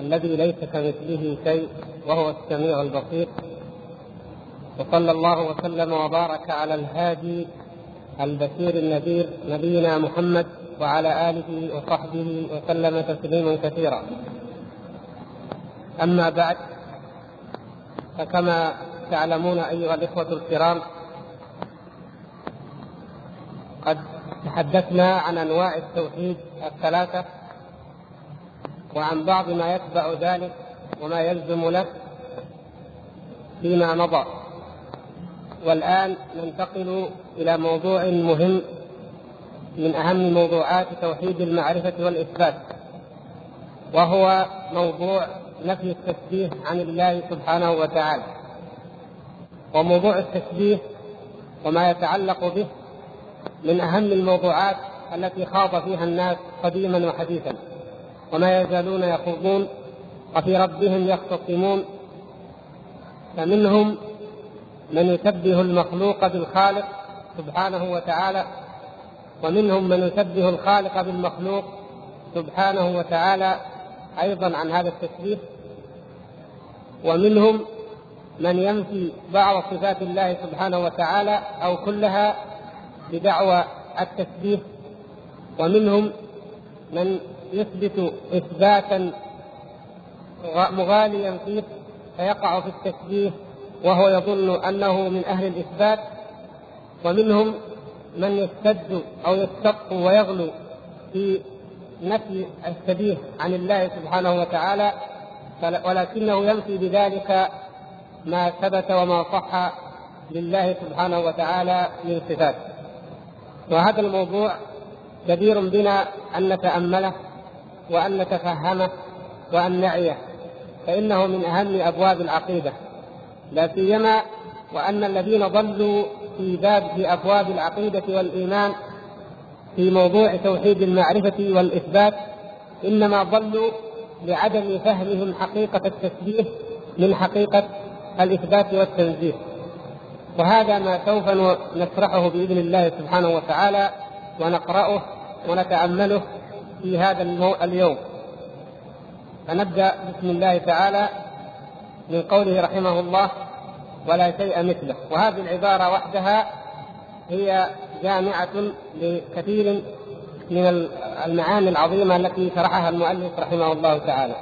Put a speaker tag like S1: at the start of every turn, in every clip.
S1: الذي ليس كمثله شيء وهو السميع البصير. وصلى الله وسلم وبارك على الهادي البشير النذير نبينا محمد وعلى آله وصحبه وسلم تسليما كثيرا. أما بعد فكما تعلمون أيها الإخوة الكرام قد تحدثنا عن أنواع التوحيد الثلاثة. وعن بعض ما يتبع ذلك وما يلزم له فيما مضى. والآن ننتقل إلى موضوع مهم من أهم موضوعات توحيد المعرفة والإثبات وهو موضوع نفي التشبيه عن الله سبحانه وتعالى. وموضوع التشبيه وما يتعلق به من أهم الموضوعات التي خاض فيها الناس قديما وحديثا. وما يزالون يخوضون وفي ربهم يختصمون فمنهم من يشبه المخلوق بالخالق سبحانه وتعالى ومنهم من يشبه الخالق بالمخلوق سبحانه وتعالى أيضا عن هذا التشبيه ومنهم من ينفي بعض صفات الله سبحانه وتعالى أو كلها بدعوى التشبيه ومنهم من يثبت إثباتا مغاليا فيه فيقع في التشبيه وهو يظن أنه من أهل الإثبات ومنهم من يستد أو يستق ويغلو في نفي الشبيه عن الله سبحانه وتعالى ولكنه ينفي بذلك ما ثبت وما صح لله سبحانه وتعالى من صفات وهذا الموضوع جدير بنا أن نتأمله. وأن نتفهمه وأن نعيه فإنه من أهم أبواب العقيدة. لا سيما وأن الذين ضلوا في باب في أبواب العقيدة والإيمان في موضوع توحيد المعرفة والإثبات إنما ضلوا لعدم فهمهم حقيقة التشبيه من حقيقة الإثبات والتنزيه. وهذا ما سوف نشرحه بإذن الله سبحانه وتعالى ونقرأه ونتأمله في هذا اليوم فنبدأ بسم الله تعالى من قوله رحمه الله ولا شيء مثله وهذه العبارة وحدها هي جامعة لكثير من المعاني العظيمة التي شرحها المؤلف رحمه الله تعالى.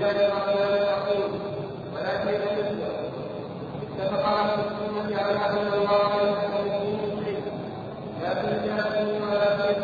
S1: ولا شيء مثله اتفق على المسلمين على الله هذه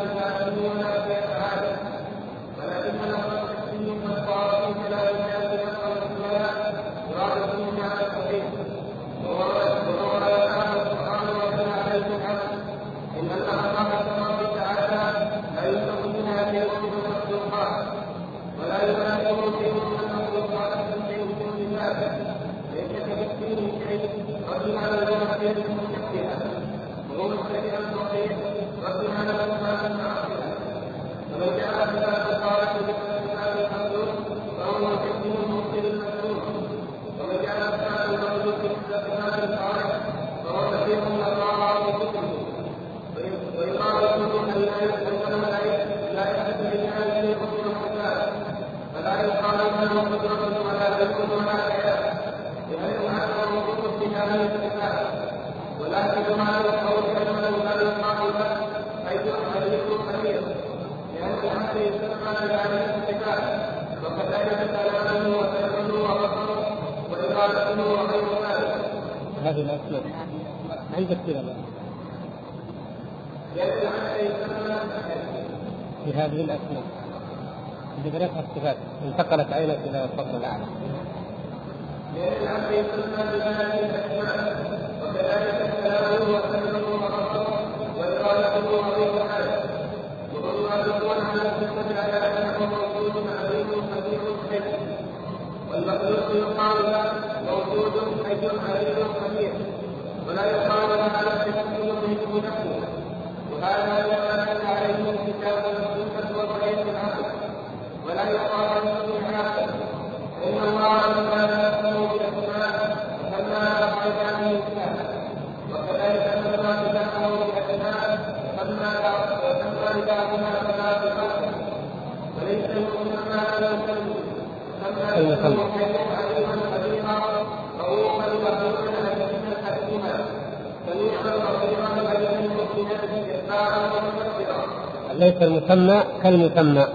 S2: المسمى كالمسمى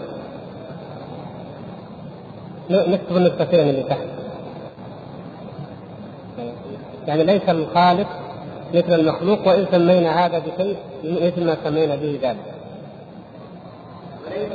S2: نكتب النقطتين اللي تحت يعني ليس الخالق مثل المخلوق وإن سمينا هذا بشيء مثل ما سمينا به ذلك. وليس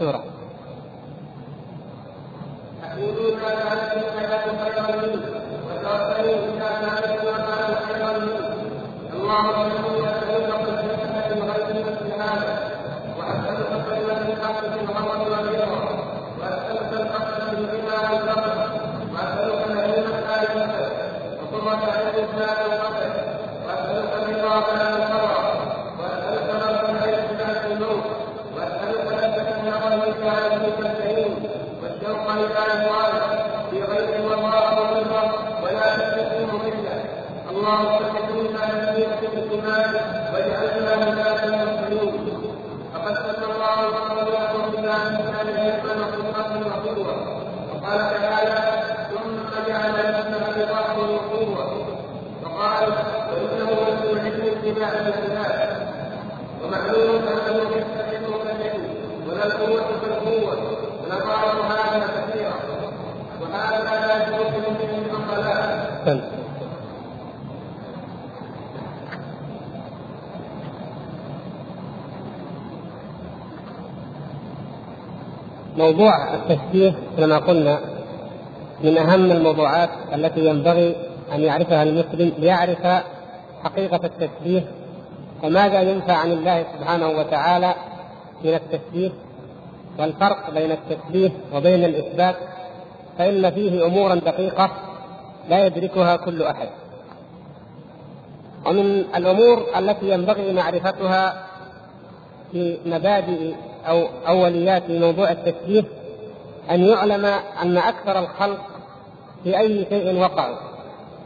S2: العراق موضوع التشبيه كما قلنا من أهم الموضوعات التي ينبغي أن يعرفها المسلم ليعرف حقيقة التسبيح وماذا ينفى عن الله سبحانه وتعالى من التسبيح؟ والفرق بين التسبيح وبين الإثبات فإن فيه أمورا دقيقة لا يدركها كل أحد. ومن الأمور التي ينبغي معرفتها
S1: في مبادئ أو أوليات موضوع التسبيح أن يعلم أن أكثر الخلق في أي شيء وقعوا.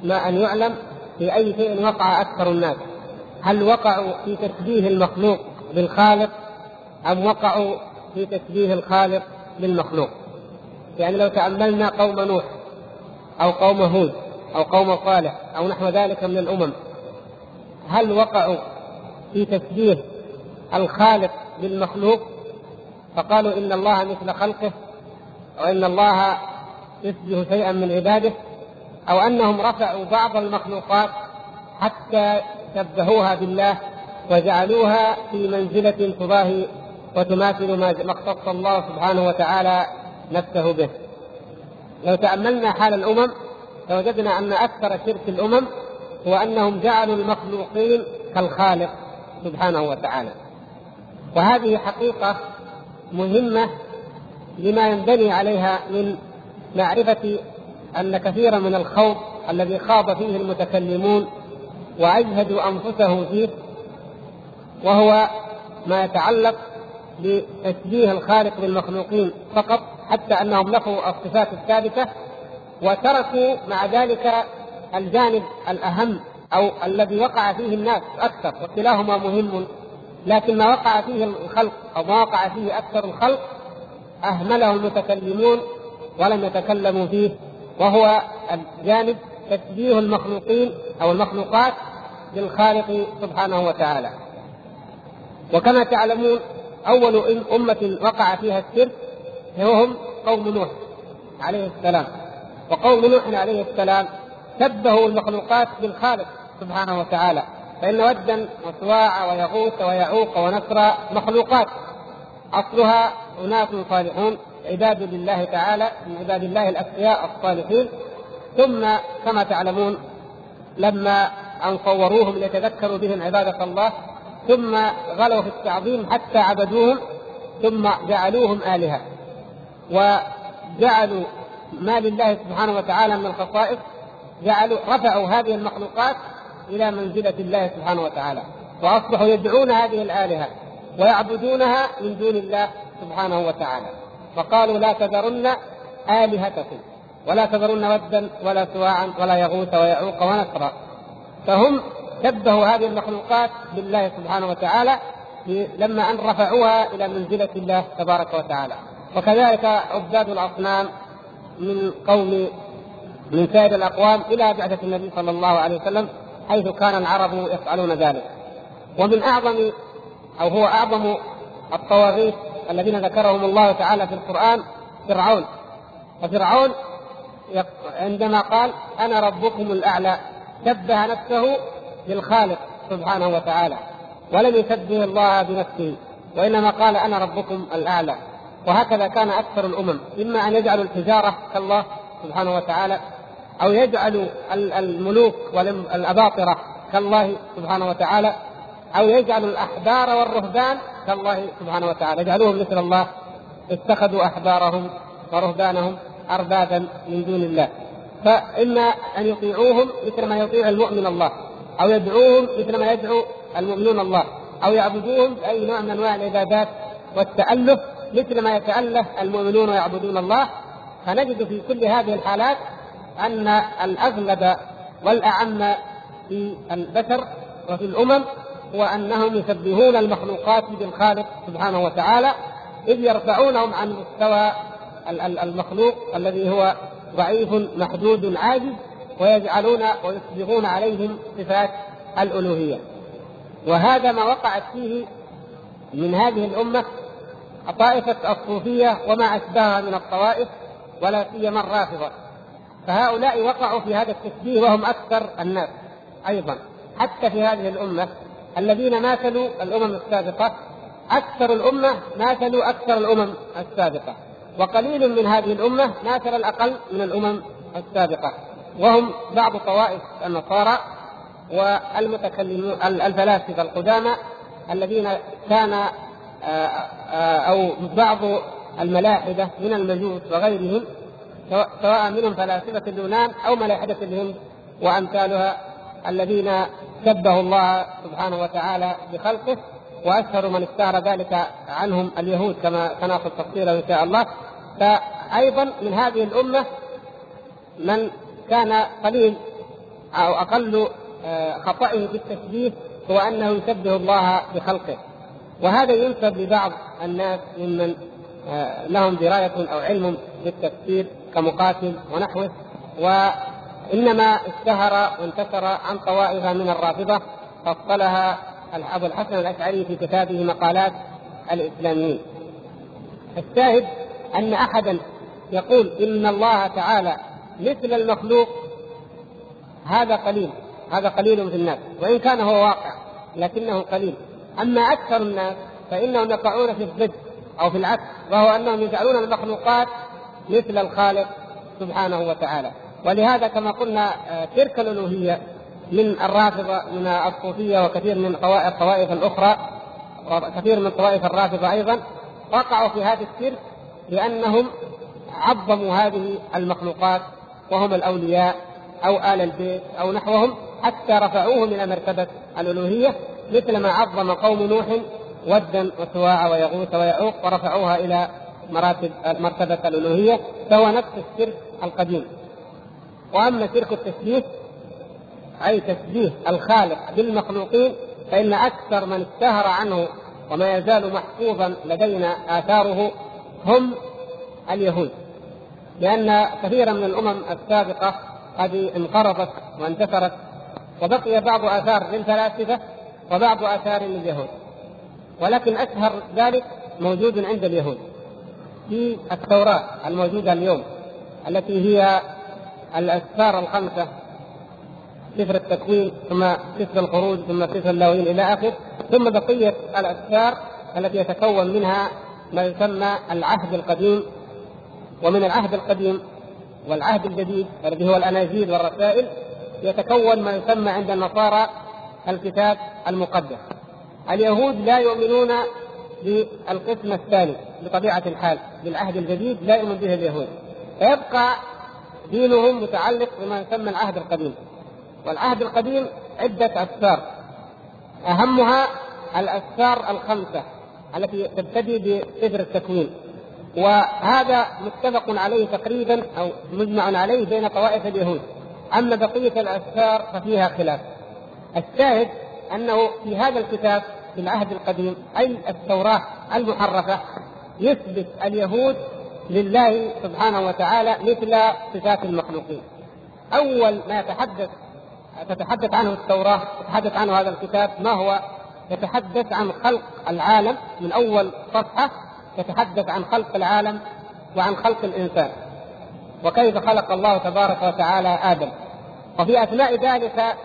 S1: ما أن يعلم في أي شيء وقع أكثر الناس. هل وقعوا في تشبيه المخلوق بالخالق أم وقعوا في تشبيه الخالق بالمخلوق؟ يعني لو تأملنا قوم نوح أو قوم هود أو قوم صالح أو نحو ذلك من الأمم هل وقعوا في تشبيه الخالق بالمخلوق؟ فقالوا إن الله مثل خلقه وإن الله يشبه شيئا من عباده. أو أنهم رفعوا بعض المخلوقات حتى شبهوها بالله وجعلوها في منزلة تضاهي وتماثل ما اختص الله سبحانه وتعالى نفسه به. لو تأملنا حال الأمم لوجدنا أن أكثر شرك الأمم هو أنهم جعلوا المخلوقين كالخالق سبحانه وتعالى. وهذه حقيقة مهمة لما ينبني عليها من معرفة أن كثيرا من الخوض الذي خاض فيه المتكلمون وأجهدوا انفسهم فيه وهو ما يتعلق بتشبيه الخالق بالمخلوقين فقط حتى أنهم نفوا الصفات الثابتة وتركوا مع ذلك الجانب الأهم أو الذي وقع فيه الناس أكثر. وكلاهما مهم لكن ما وقع فيه الخلق أو ما وقع فيه أكثر الخلق أهمله المتكلمون ولم يتكلموا فيه. وهو الجانب تشبيه المخلوقين أو المخلوقات بالخالق سبحانه وتعالى. وكما تعلمون أول أمة وقع فيها الشرك هم قوم نوح عليه السلام. وقوم نوح عليه السلام شبهوا المخلوقات بالخالق سبحانه وتعالى. فإن ودا وسواع ويغوث ويعوق ونسر مخلوقات. أصلها أناس صالحون. عباد لله تعالى من عباد الله الأتقياء الصالحين. ثم كما تعلمون لما أن صوروهم ليتذكروا بهم عبادة الله ثم غلوا في التعظيم حتى عبدوهم ثم جعلوهم آلهة. وجعلوا ما لله سبحانه وتعالى من الخصائص جعلوا رفعوا هذه المخلوقات إلى منزلة الله سبحانه وتعالى. وأصبحوا يدعون هذه الآلهة ويعبدونها من دون الله سبحانه وتعالى. فقالوا لا تذرن آلهتكم ولا تذرن ودا ولا سواعا ولا يغوث ويعوق ونسرا. فهم شبهوا هذه المخلوقات بالله سبحانه وتعالى لما أن رفعوها إلى منزلة الله تبارك وتعالى. وكذلك عباد الأصنام من قوم من سائر الأقوام إلى بعثة النبي صلى الله عليه وسلم حيث كان العرب يفعلون ذلك. ومن أعظم أو هو أعظم الطواغيت الذين ذكرهم الله تعالى في القرآن فرعون. ففرعون عندما قال أنا ربكم الأعلى شبه نفسه بالخالق سبحانه وتعالى ولم يشبه الله بنفسه وإنما قال أنا ربكم الأعلى وهكذا كان أكثر الأمم. إما أن يجعلوا الحجاره كالله سبحانه وتعالى أو يجعلوا الملوك والاباطره كالله سبحانه وتعالى أو يجعلوا الأحبار والرهبان كالله سبحانه وتعالى. يجعلوهم مثل الله. اتخذوا أحبارهم ورهبانهم اربابا من دون الله. فإما أن يطيعوهم مثل ما يطيع المؤمن الله أو يدعوهم مثل ما يدعو المؤمنون الله أو يعبدوهم بأي نوع من أنواع العبادات والتألف مثل ما يتألف المؤمنون ويعبدون الله. فنجد في كل هذه الحالات أن الأغلب والأعم في البشر وفي الأمم هو انهم يشبهون المخلوقات بالخالق سبحانه وتعالى إذ يرفعونهم عن مستوى المخلوق الذي هو ضعيف محدود عاجز ويجعلون ويصبغون عليهم صفات الألوهية. وهذا ما وقعت فيه من هذه الأمة طائفة الصوفية وما أشبهها من الطوائف ولا سيما الرافضة. فهؤلاء وقعوا في هذا التشبيه وهم أكثر الناس أيضا حتى في هذه الأمة الذين ماثلوا الأمم السابقة أكثر الأمة ماثلوا أكثر الأمم السابقة. وقليل من هذه الأمة ماثل الأقل من الأمم السابقة. وهم بعض طوائف النصارى والمتكلمون الفلاسفة القدامى الذين كان آه، آه، أو بعض الملاحدة من المجوس وغيرهم سواء منهم فلاسفة اليونان أو ملاحدة الهند وأمثالها الذين شبهوا الله سبحانه وتعالى بخلقه واشهر من اشتهر ذلك عنهم اليهود كما سناخذ تفصيلا إن شاء الله. فايضا من هذه الأمة من كان قليل أو أقل آه، خطئه في التشبيه هو أنه يشبه الله بخلقه. وهذا ينسب لبعض الناس ممن آه، لهم دراية أو علم بالتفسير كمقاتل ونحوه. وانما اشتهر وانتشر عن طوائف من الرافضة فصلها ابو الحسن الأشعري في كتابه مقالات الإسلاميين. الشاهد أن أحدا يقول إن الله تعالى مثل المخلوق هذا قليل هذا قليل في الناس وإن كان هو واقع لكنه قليل أما أكثر الناس فإنهم يقعون في الضد أو في العكس وهو أنهم يجعلون المخلوقات مثل الخالق سبحانه وتعالى ولهذا كما قلنا آه، تلك الألوهية من الرافضة من الصوفية وكثير من الطوائف الأخرى وكثير من طوائف الرافضة أيضا وقعوا في هذا الشرك لأنهم عظموا هذه المخلوقات وهم الأولياء أو آل البيت أو نحوهم حتى رفعوهم إلى مرتبة الألوهية مثل ما عظم قوم نوح ودا وسواع ويغوث ويعوق ورفعوها إلى مراتب مرتبة الألوهية فهو نفس الشرك القديم. وأما شرك التشبيه أي تشبيه الخالق بالمخلوقين فإن أكثر من اشتهر عنه وما يزال محفوظا لدينا آثاره هم اليهود. لأن كثيرا من الأمم السابقة قد انقرضت وانتثرت وبقي بعض آثار للفلاسفة وبعض آثار لليهود. ولكن أشهر ذلك موجود عند اليهود في التوراة الموجودة اليوم التي هي الاسفار الخمسة سفر التكوين ثم سفر الخروج ثم سفر اللاوين إلى اخره ثم بقية الاسفار التي يتكون منها ما يسمى العهد القديم ومن العهد القديم والعهد الجديد الذي هو الاناجيل والرسائل يتكون ما يسمى عند النصارى الكتاب المقدس. اليهود لا يؤمنون بالقسم الثاني بطبيعة الحال بالعهد الجديد لا يؤمن به اليهود. فيبقى دينهم متعلق بما يسمى العهد القديم. والعهد القديم عدة اسفار. أهمها الاسفار الخمسة التي تبتدي بسفر التكوين وهذا متفق عليه تقريبا أو مجمع عليه بين طوائف اليهود أما بقية الاسفار ففيها خلاف الشاهد أنه في هذا الكتاب في العهد القديم أي التوراة المحرفة يثبت اليهود لله سبحانه وتعالى مثل صفات المخلوقين. أول ما يتحدث تتحدث عنه التوراة يتحدث عنه هذا الكتاب ما هو؟ يتحدث عن خلق العالم من أول صفحة يتحدث عن خلق العالم وعن خلق الإنسان. وكيف خلق الله تبارك وتعالى آدم. وفي أثناء ذلك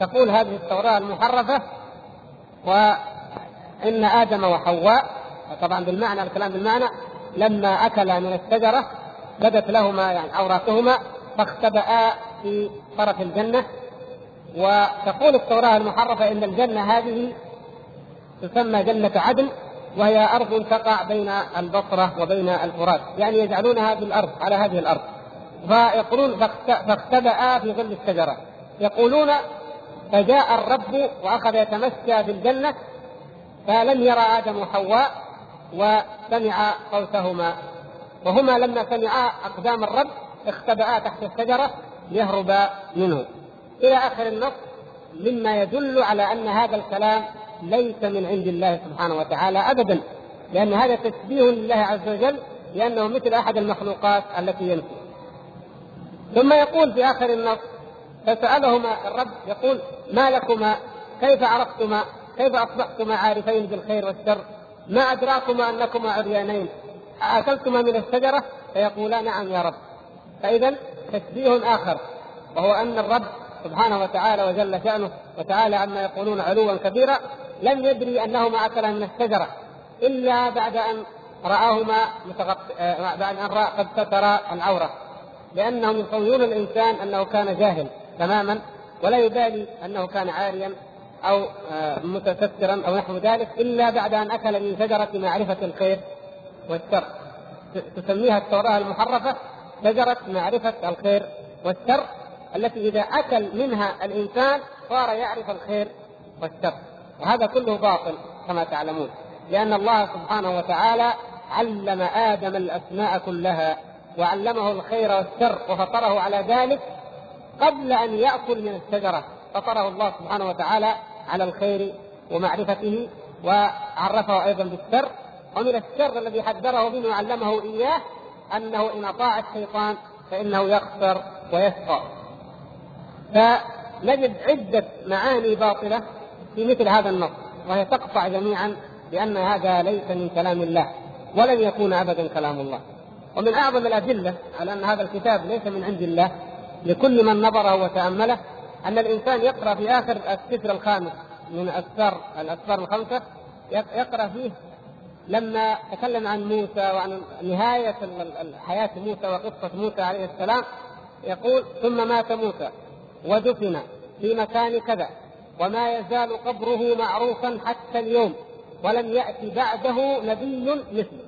S1: تقول هذه التوراة المحرفة وإن آدم وحواء طبعا بالمعنى الكلام بالمعنى لما اكلا من الشجرة بدت لهما يعني اوراقهما فاختبأ في طرف الجنة. وتقول التوراة المحرفة إن الجنة هذه تسمى جنة عدن وهي أرض تقع بين البصرة وبين الفرات يعني يجعلونها بالأرض على هذه الأرض. فيقولون فاختبأ في ظل الشجرة. يقولون فجاء الرب وأخذ يتمشى في الجنة فلم يرى آدم وحواء وسمع صوتهما وهما لما سمعا أقدام الرب اختبأا تحت الشجرة ليهربا منه. إلى آخر النص مما يدل على أن هذا الكلام ليس من عند الله سبحانه وتعالى ابدا لأن هذا تشبيه لله عز وجل لأنه مثل أحد المخلوقات التي ينفي. ثم يقول في آخر النص فسألهما الرب يقول ما لكما؟ كيف عرفتما؟ كيف اصبحتما عارفين بالخير والشر؟ ما أدراكما أنكما عريانين اكلتما من الشجرة؟ فيقولان نعم يا رب. فإذا تشبيه آخر وهو أن الرب سبحانه وتعالى وجل شأنه وتعالى عما يقولون علوا كبيرا لم يدري أنهما أكلا من الشجرة إلا بعد أن رآهما متغط... آه، بعد أن راى قد ستر العورة لأنهم يصورون الإنسان أنه كان جاهل تماما ولا يبالي أنه كان عاريا. أو آه، متسترا أو نحو ذلك إلا بعد أن أكل من شجرة معرفة الخير والشر. تسميها التوراة المحرفة شجرة معرفة الخير والشر التي إذا أكل منها الإنسان صار يعرف الخير والشر. وهذا كله باطل كما تعلمون لأن الله سبحانه وتعالى علم آدم الأسماء كلها وعلمه الخير والشر وفطره على ذلك قبل أن يأكل من الشجرة. فطره الله سبحانه وتعالى على الخير ومعرفته وعرفه أيضا بالشر. ومن الشر الذي حذره منه وعلمه إياه أنه إن أطاع الشيطان فإنه يخسر ويشقى. فنجد عدة معاني باطلة في مثل هذا النص وهي تقطع جميعا بأن هذا ليس من كلام الله ولن يكون أبدا كلام الله. ومن أعظم الأدلة على أن هذا الكتاب ليس من عند الله لكل من نظره وتأمله أن الإنسان يقرأ في آخر السفر الخامس من أسفار الأسفار الخمسة يقرأ فيه لما تكلم عن موسى وعن نهاية حياة موسى وقصة موسى عليه السلام يقول ثم مات موسى ودفن في مكان كذا وما يزال قبره معروفا حتى اليوم ولم يأتي بعده نبي مثله.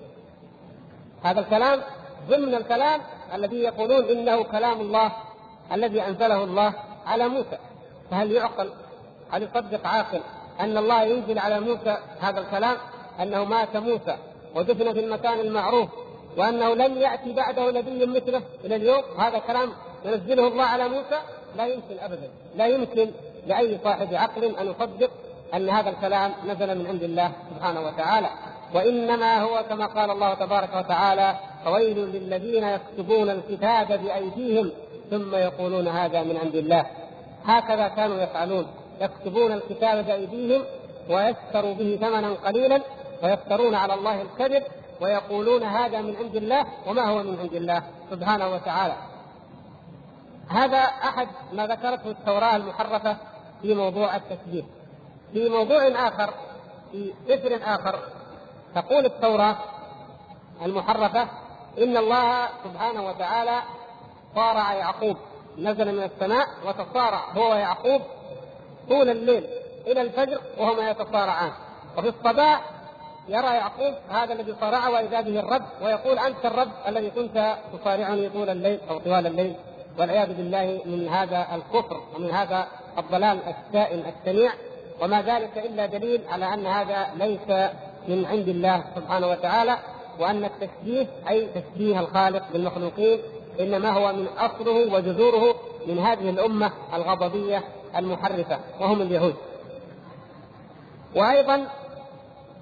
S1: هذا الكلام ضمن الكلام الذي يقولون إنه كلام الله الذي أنزله الله على موسى. فهل يعقل؟ هل يصدق عاقل أن الله ينزل على موسى هذا الكلام؟ أنه مات موسى ودفن في المكان المعروف وأنه لن يأتي بعده نبي مثله إلى اليوم؟ هذا كلام ينزله الله على موسى؟ لا يمكن ابدا. لا يمكن لأي صاحب عقل أن يصدق أن هذا الكلام نزل من عند الله سبحانه وتعالى. وإنما هو كما قال الله تبارك وتعالى فويل للذين يكتبون الكتاب بأيديهم ثم يقولون هذا من عند الله. هكذا كانوا يفعلون. يكتبون الكتاب بأيديهم ويشتروا به ثمنا قليلا ويفترون على الله الكذب ويقولون هذا من عند الله وما هو من عند الله سبحانه وتعالى. هذا أحد ما ذكرته التوراة المحرفة في موضوع التشبيه في موضوع آخر في سفر آخر تقول التوراة المحرفة إن الله سبحانه وتعالى صارع يعقوب. نزل من السماء وتصارع هو ويعقوب طول الليل إلى الفجر وهما يتصارعان. وفي الصباح يرى يعقوب هذا الذي صارعه وإذا به الرب ويقول أنت الرب الذي كنت تصارعني طول الليل أو طوال الليل. والعياذ بالله من هذا الكفر ومن هذا الضلال السائل السميع. وما ذلك إلا دليل على أن هذا ليس من عند الله سبحانه وتعالى. وأن التشبيه أي تشبيه الخالق بالمخلوقين إنما هو من أصله وجذوره من هذه الأمة الغضبية المحرفة وهم اليهود. وأيضا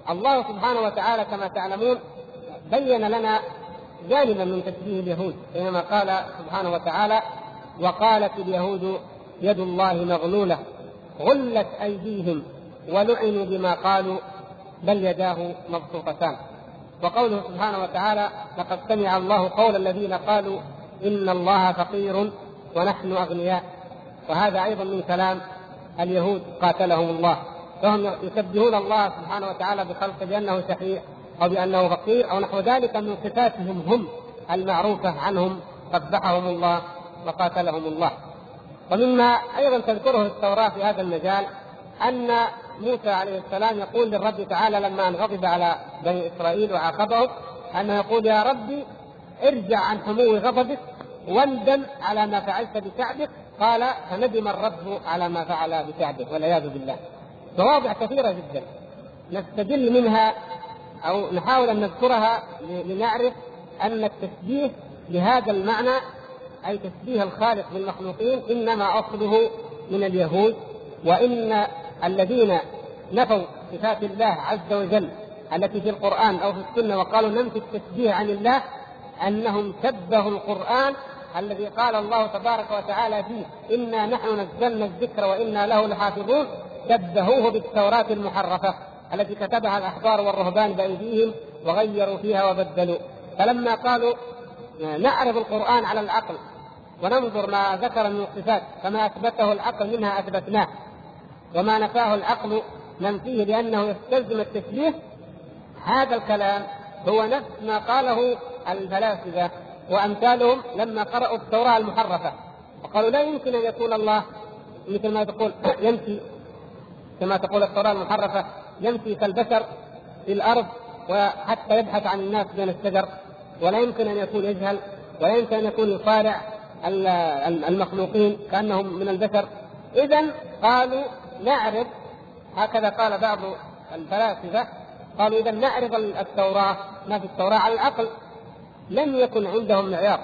S1: الله سبحانه وتعالى كما تعلمون بين لنا جانبا من تشبيه اليهود حينما قال سبحانه وتعالى وقالت اليهود يد الله مغلولة غلت أيديهم ولعنوا بما قالوا بل يداه مبسوطتان وقوله سبحانه وتعالى لقد سمع الله قول الذين قالوا ان الله فقير ونحن اغنياء. وهذا أيضا من كلام اليهود قاتلهم الله. فهم يشبهون الله سبحانه وتعالى بخلقه بأنه شحيح أو بأنه فقير أو نحو ذلك من صفاتهم هم المعروفة عنهم. قبحهم الله وقاتلهم الله. ومما أيضا تذكره التوراة في هذا المجال أن موسى عليه السلام يقول للرب تعالى لما أن غضب على بني إسرائيل وعاقبهم أنه يقول يا ربي ارجع عن حمو غضبك واندم على ما فعلت بشعبك. قال فندم الرب على ما فعل بشعبه والعياذ بالله. مواضع كثيرة جدا. نستدل منها أو نحاول أن نذكرها لنعرف أن التشبيه بهذا المعنى أي تشبيه الخالق بالمخلوقين إنما اصله من اليهود وإن الذين نفوا صفات الله عز وجل التي في القرآن أو في السنة وقالوا ننفي التشبيه عن الله أنهم شبهوا القرآن الذي قال الله تبارك وتعالى فيه إنا نحن نزلنا الذكر وإنا له لحافظون شبهوه بالتوراة المحرفة التي كتبها الأحبار والرهبان بأيديهم وغيروا فيها وبدلوا. فلما قالوا نعرض القرآن على العقل وننظر ما ذكر من الصفات فما أثبته العقل منها أثبتناه. وما نفاه العقل ننفيه لأنه يستلزم التشبيه. هذا الكلام هو نفس ما قاله الفلاسفة وأمثالهم لما قرأوا التوراة المحرفة. وقالوا لا يمكن أن يكون الله مثل ما تقول يمشي كما تقول التوراة المحرفة يمشي كالبشر في الأرض وحتى يبحث عن الناس بين الشجر. ولا يمكن أن يكون يجهل ولا يمكن أن يكون يصارع المخلوقين كأنهم من البشر. اذا قالوا نعرف هكذا قال بعض الفلاسفة قالوا إذا نعرض التوراة ما في التوراة على العقل لم يكن عندهم معيار.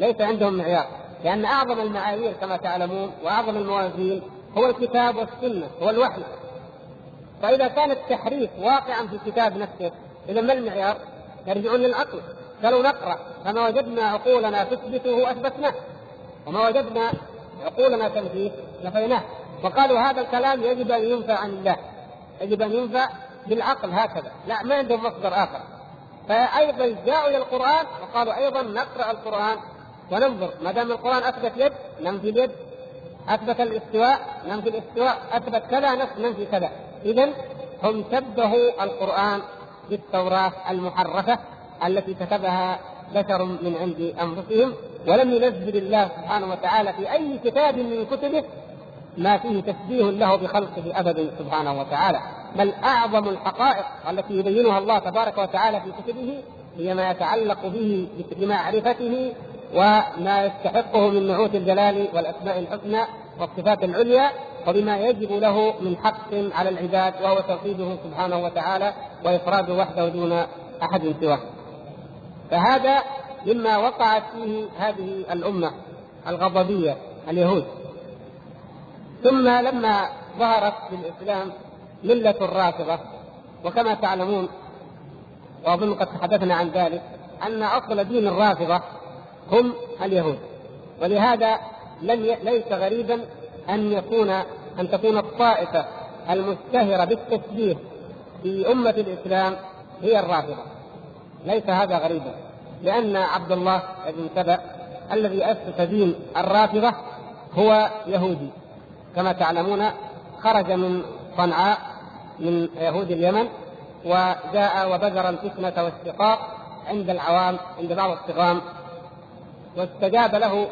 S1: ليس عندهم معيار. لأن أعظم المعايير كما تعلمون وأعظم الموازين هو الكتاب والسنة هو الوحي. فإذا كان التحريف واقعا في الكتاب نفسه إذا ما المعيار؟ يرجعون للعقل قالوا نقرأ. فما وجدنا عقولنا تثبته أثبتناه. وما وجدنا عقولنا تنفيه نفيناه. وقالوا هذا الكلام يجب أن ينفى عن الله. يجب أن ينفى بالعقل هكذا. لا ما عندهم مصدر آخر. فأيضا جاءوا إلى القرآن وقالوا أيضا نقرأ القرآن وننظر. ما دام القرآن أثبت يد ننفي اليد. أثبت الاستواء ننفي الاستواء. أثبت كذا ننفي كذا. إذا هم شبهوا القرآن بالتوراة المحرفة التي كتبها بشر من عند أنفسهم ولم ينزل الله سبحانه وتعالى في أي كتاب من كتبه ما فيه تشبيه له بخلقه أبدا سبحانه وتعالى. بل أعظم الحقائق التي يبينها الله تبارك وتعالى في كتبه هي ما يتعلق به بمعرفته وما يستحقه من نعوت الجلال والأسماء الحسنى والصفات العليا وبما يجب له من حق على العباد وهو توحيده سبحانه وتعالى وافراده وحده دون أحد سواه. فهذا مما وقعت فيه هذه الأمة الغضبية اليهود. ثم لما ظهرت في الاسلام ملة الرافضه وكما تعلمون وأظن قد تحدثنا عن ذلك أن أصل دين الرافضة هم اليهود. ولهذا لم ي... ليس غريبا أن يكون أن تكون الطائفة المشتهرة بالتشبيه في أمة الإسلام هي الرافضة. ليس هذا غريبا لأن عبد الله بن سبأ الذي أسس دين الرافضة هو يهودي. كما تعلمون خرج من صنعاء من يهود اليمن وجاء وبذر الفتنة والشقاق عند العوام عند بعض الصغام. واستجاب له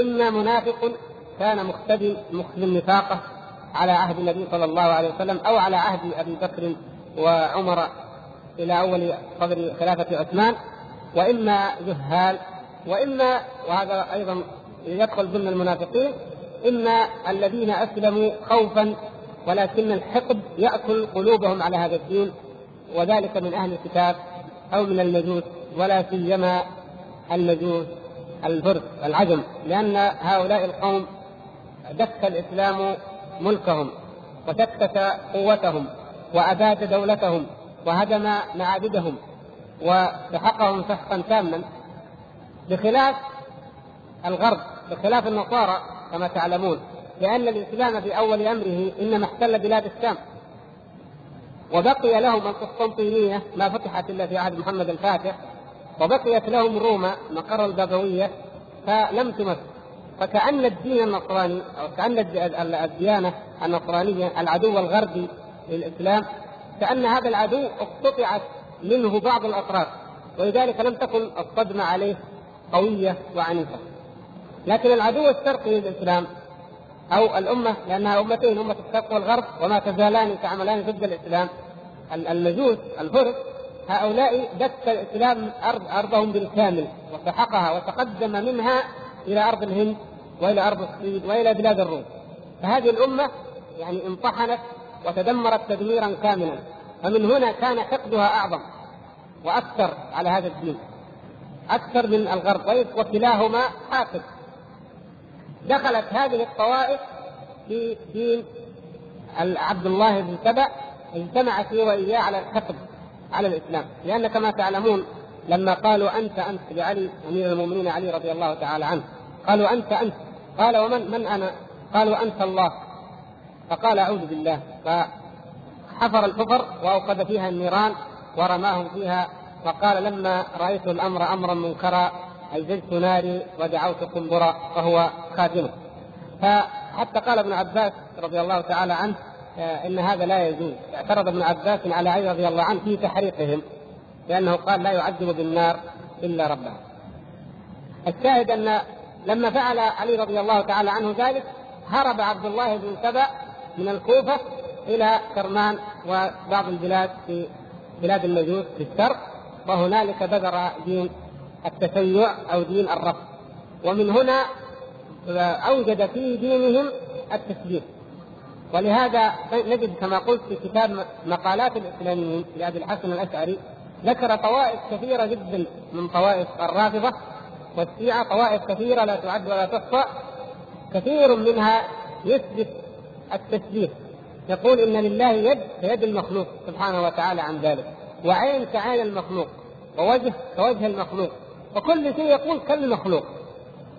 S1: إما منافق كان مختبي مخزن نفاقة على عهد النبي صلى الله عليه وسلم أو على عهد أبي بكر وعمر إلى أول صدر خلافة عثمان. وإما جهال وإما وهذا أيضا يدخل ضمن المنافقين إما الذين أسلموا خوفا ولكن الحقد يأكل قلوبهم على هذا الدين وذلك من أهل الكتاب أو من المجوس ولا سيما المجوس الفرس العجم لأن هؤلاء القوم دك الإسلام ملكهم وشتت قوتهم وأباد دولتهم وهدم معابدهم وسحقهم سحقا تاما بخلاف الغرب بخلاف النصارى كما تعلمون. لأن الإسلام في أول أمره إنما احتل بلاد الشام. وبقي لهم القسطنطينية ما فتحت إلا في عهد محمد الفاتح وبقيت لهم روما مقر البابوية فلم تمس فكأن الدين النصراني أو كأن الديانة النصرانية العدو الغربي للإسلام كأن هذا العدو اقتطعت منه بعض الأطراف ولذلك لم تكن الصدمة عليه قوية وعنيفة. لكن العدو الشرقي للإسلام أو الأمة لأنها أمتين أمة الشرق والغرب وما تزالان تعملان ضد الإسلام. المجوس الفرس هؤلاء دك الإسلام أرض أرضهم بالكامل وسحقها وتقدم منها إلى أرض الهند وإلى أرض الصين وإلى بلاد الروم. فهذه الأمة يعني انطحنت وتدمرت تدميرا كاملا. فمن هنا كان حقدها أعظم وأكثر على هذا الدين. أكثر من الغرب وكلاهما حاقد دخلت هذه الطوائف في دين عبد الله بن سبأ اجتمعت هي وإياه على الحقد على الإسلام. لأن كما تعلمون لما قالوا أنت أنت لعلي أمير المؤمنين علي رضي الله تعالى عنه قالوا أنت أنت. قال ومن من أنا؟ قالوا أنت الله. فقال أعوذ بالله. فحفر الحفر وأوقد فيها النيران ورماهم فيها. وقال لما رأيت الأمر أمرا منكرا أجلت ناري ودعوت قنبرا فهو خادمه فحتى قال ابن عباس رضي الله تعالى عنه آه، إن هذا لا يجوز. اعترض ابن عباس على علي رضي الله عنه في تحريقهم لأنه قال لا يعذب بالنار إلا ربه. الشاهد أن لما فعل علي رضي الله تعالى عنه ذلك هرب عبد الله بن سبأ من الكوفة إلى كرمان وبعض البلاد في بلاد المجوس في الشرق وهنالك بذر دين التشيع أو دين الرفض. ومن هنا أوجد في دينهم التشبيه ولهذا نجد كما قلت في كتاب مقالات الإسلاميين لأبي الحسن الأشعري ذكر طوائف كثيرة جدا من طوائف الرافضة والشيعة طوائف كثيرة لا تعد ولا تحصى كثير منها يثبت التشبيه يقول إن لله يد كيد المخلوق سبحانه وتعالى عن ذلك. وعين كعين المخلوق ووجه كوجه المخلوق. وكل شيء يقول كالمخلوق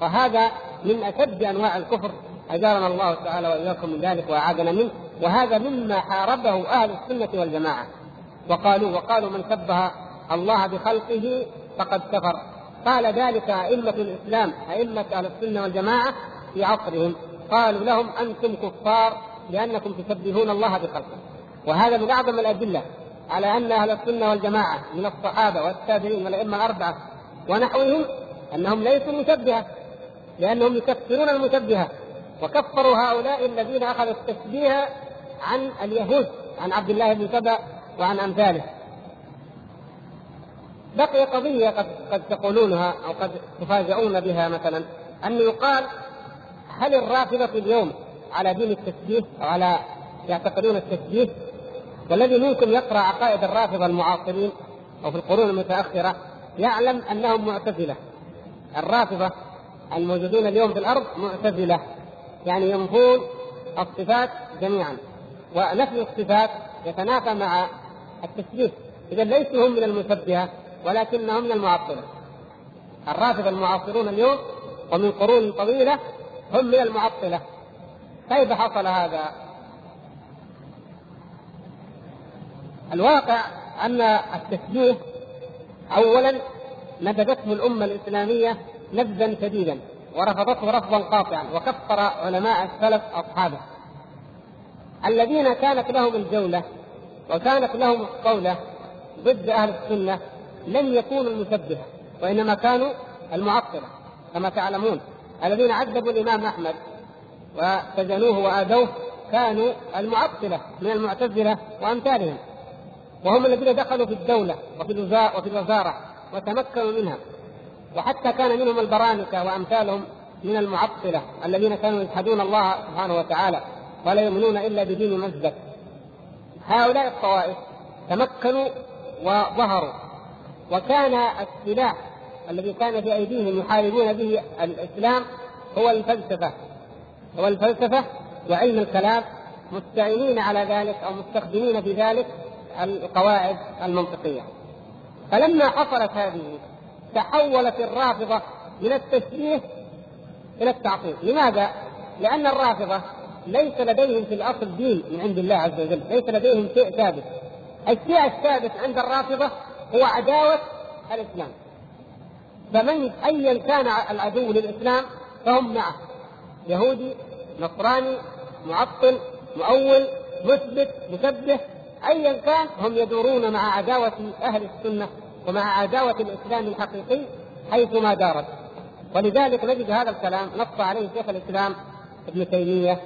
S1: وهذا من أشد أنواع الكفر. اجارنا الله تعالى وإياكم من ذلك وأعاذنا منه. وهذا مما حاربه أهل السنة والجماعة. وقالوا وقالوا من شبه الله بخلقه فقد كفر. قال ذلك أئمة الإسلام أئمة أهل السنة والجماعة في عصرهم. قالوا لهم أنتم كفار لأنكم تشبهون الله بخلقه. وهذا من أعظم الأدلة على أن أهل السنة والجماعة من الصحابة والتابعين والأئمة الأربعة ونحوهم أنهم ليسوا مشبهه لأنهم يكفرون المشبهه وكفروا هؤلاء الذين أخذوا التشبيه عن اليهود عن عبد الله بن سبأ وعن أمثاله. بقي قضية قد قد تقولونها أو قد تفاجؤون بها مثلا أن يقال هل الرافضة اليوم على دين التشبيه أو على يعتقدون التشبيه؟ والذي منكم يقرأ عقائد الرافضة المعاصرين أو في القرون المتأخرة يعلم أنهم معتزلة. الرافضة الموجودون اليوم في الأرض معتزلة. يعني ينفون الصفات جميعا. ونفي الصفات يتنافى مع التشبيه. اذا ليسوا هم من المشبهة ولكنهم من المعطله الرافضه المعاصرون اليوم ومن قرون طويلة هم من المعطلة. كيف حصل هذا؟ الواقع أن التشبيه اولا نبذته الأمة الإسلامية نبذا شديدا ورفضته رفضا قاطعا وكفر علماء السلف أصحابه. الذين كانت لهم الجولة وكانت لهم الصوله ضد أهل السنة لم يكونوا المشبهه وإنما كانوا المعطلة كما تعلمون. الذين عذبوا الإمام أحمد وسجنوه وآذوه كانوا المعطلة من المعتزلة وأمثالهم. وهم الذين دخلوا في الدولة وفي وفي الوزارة وتمكنوا منها. وحتى كان منهم البرامكه وأمثالهم من المعطلة الذين كانوا يجحدون الله سبحانه وتعالى ولا يؤمنون إلا بدين مزدك. هؤلاء الطوائف تمكنوا وظهروا. وكان السلاح الذي كان في أيديهم يحاربون به الإسلام هو الفلسفة. هو الفلسفة وعلم الكلام مستعينين على ذلك أو مستخدمين في ذلك القواعد المنطقية فلما حصلت هذه تحولت الرافضة من التشبيه إلى التعطيل، لماذا؟ لأن الرافضة ليس لديهم في الأصل دين من عند الله عز وجل، ليس لديهم شيء ثابت. الشيء الثابت عند الرافضة هو عداوة الإسلام. فمن ايا كان العدو للإسلام فهم معه. يهودي، نصراني، معطل، مؤول، مثبت، مسبح، ايا كان هم يدورون مع عداوة أهل السنة ومع عداوة الإسلام الحقيقي حيثما دارت. ولذلك نجد هذا الكلام نص عليه شيخ الإسلام ابن تيمية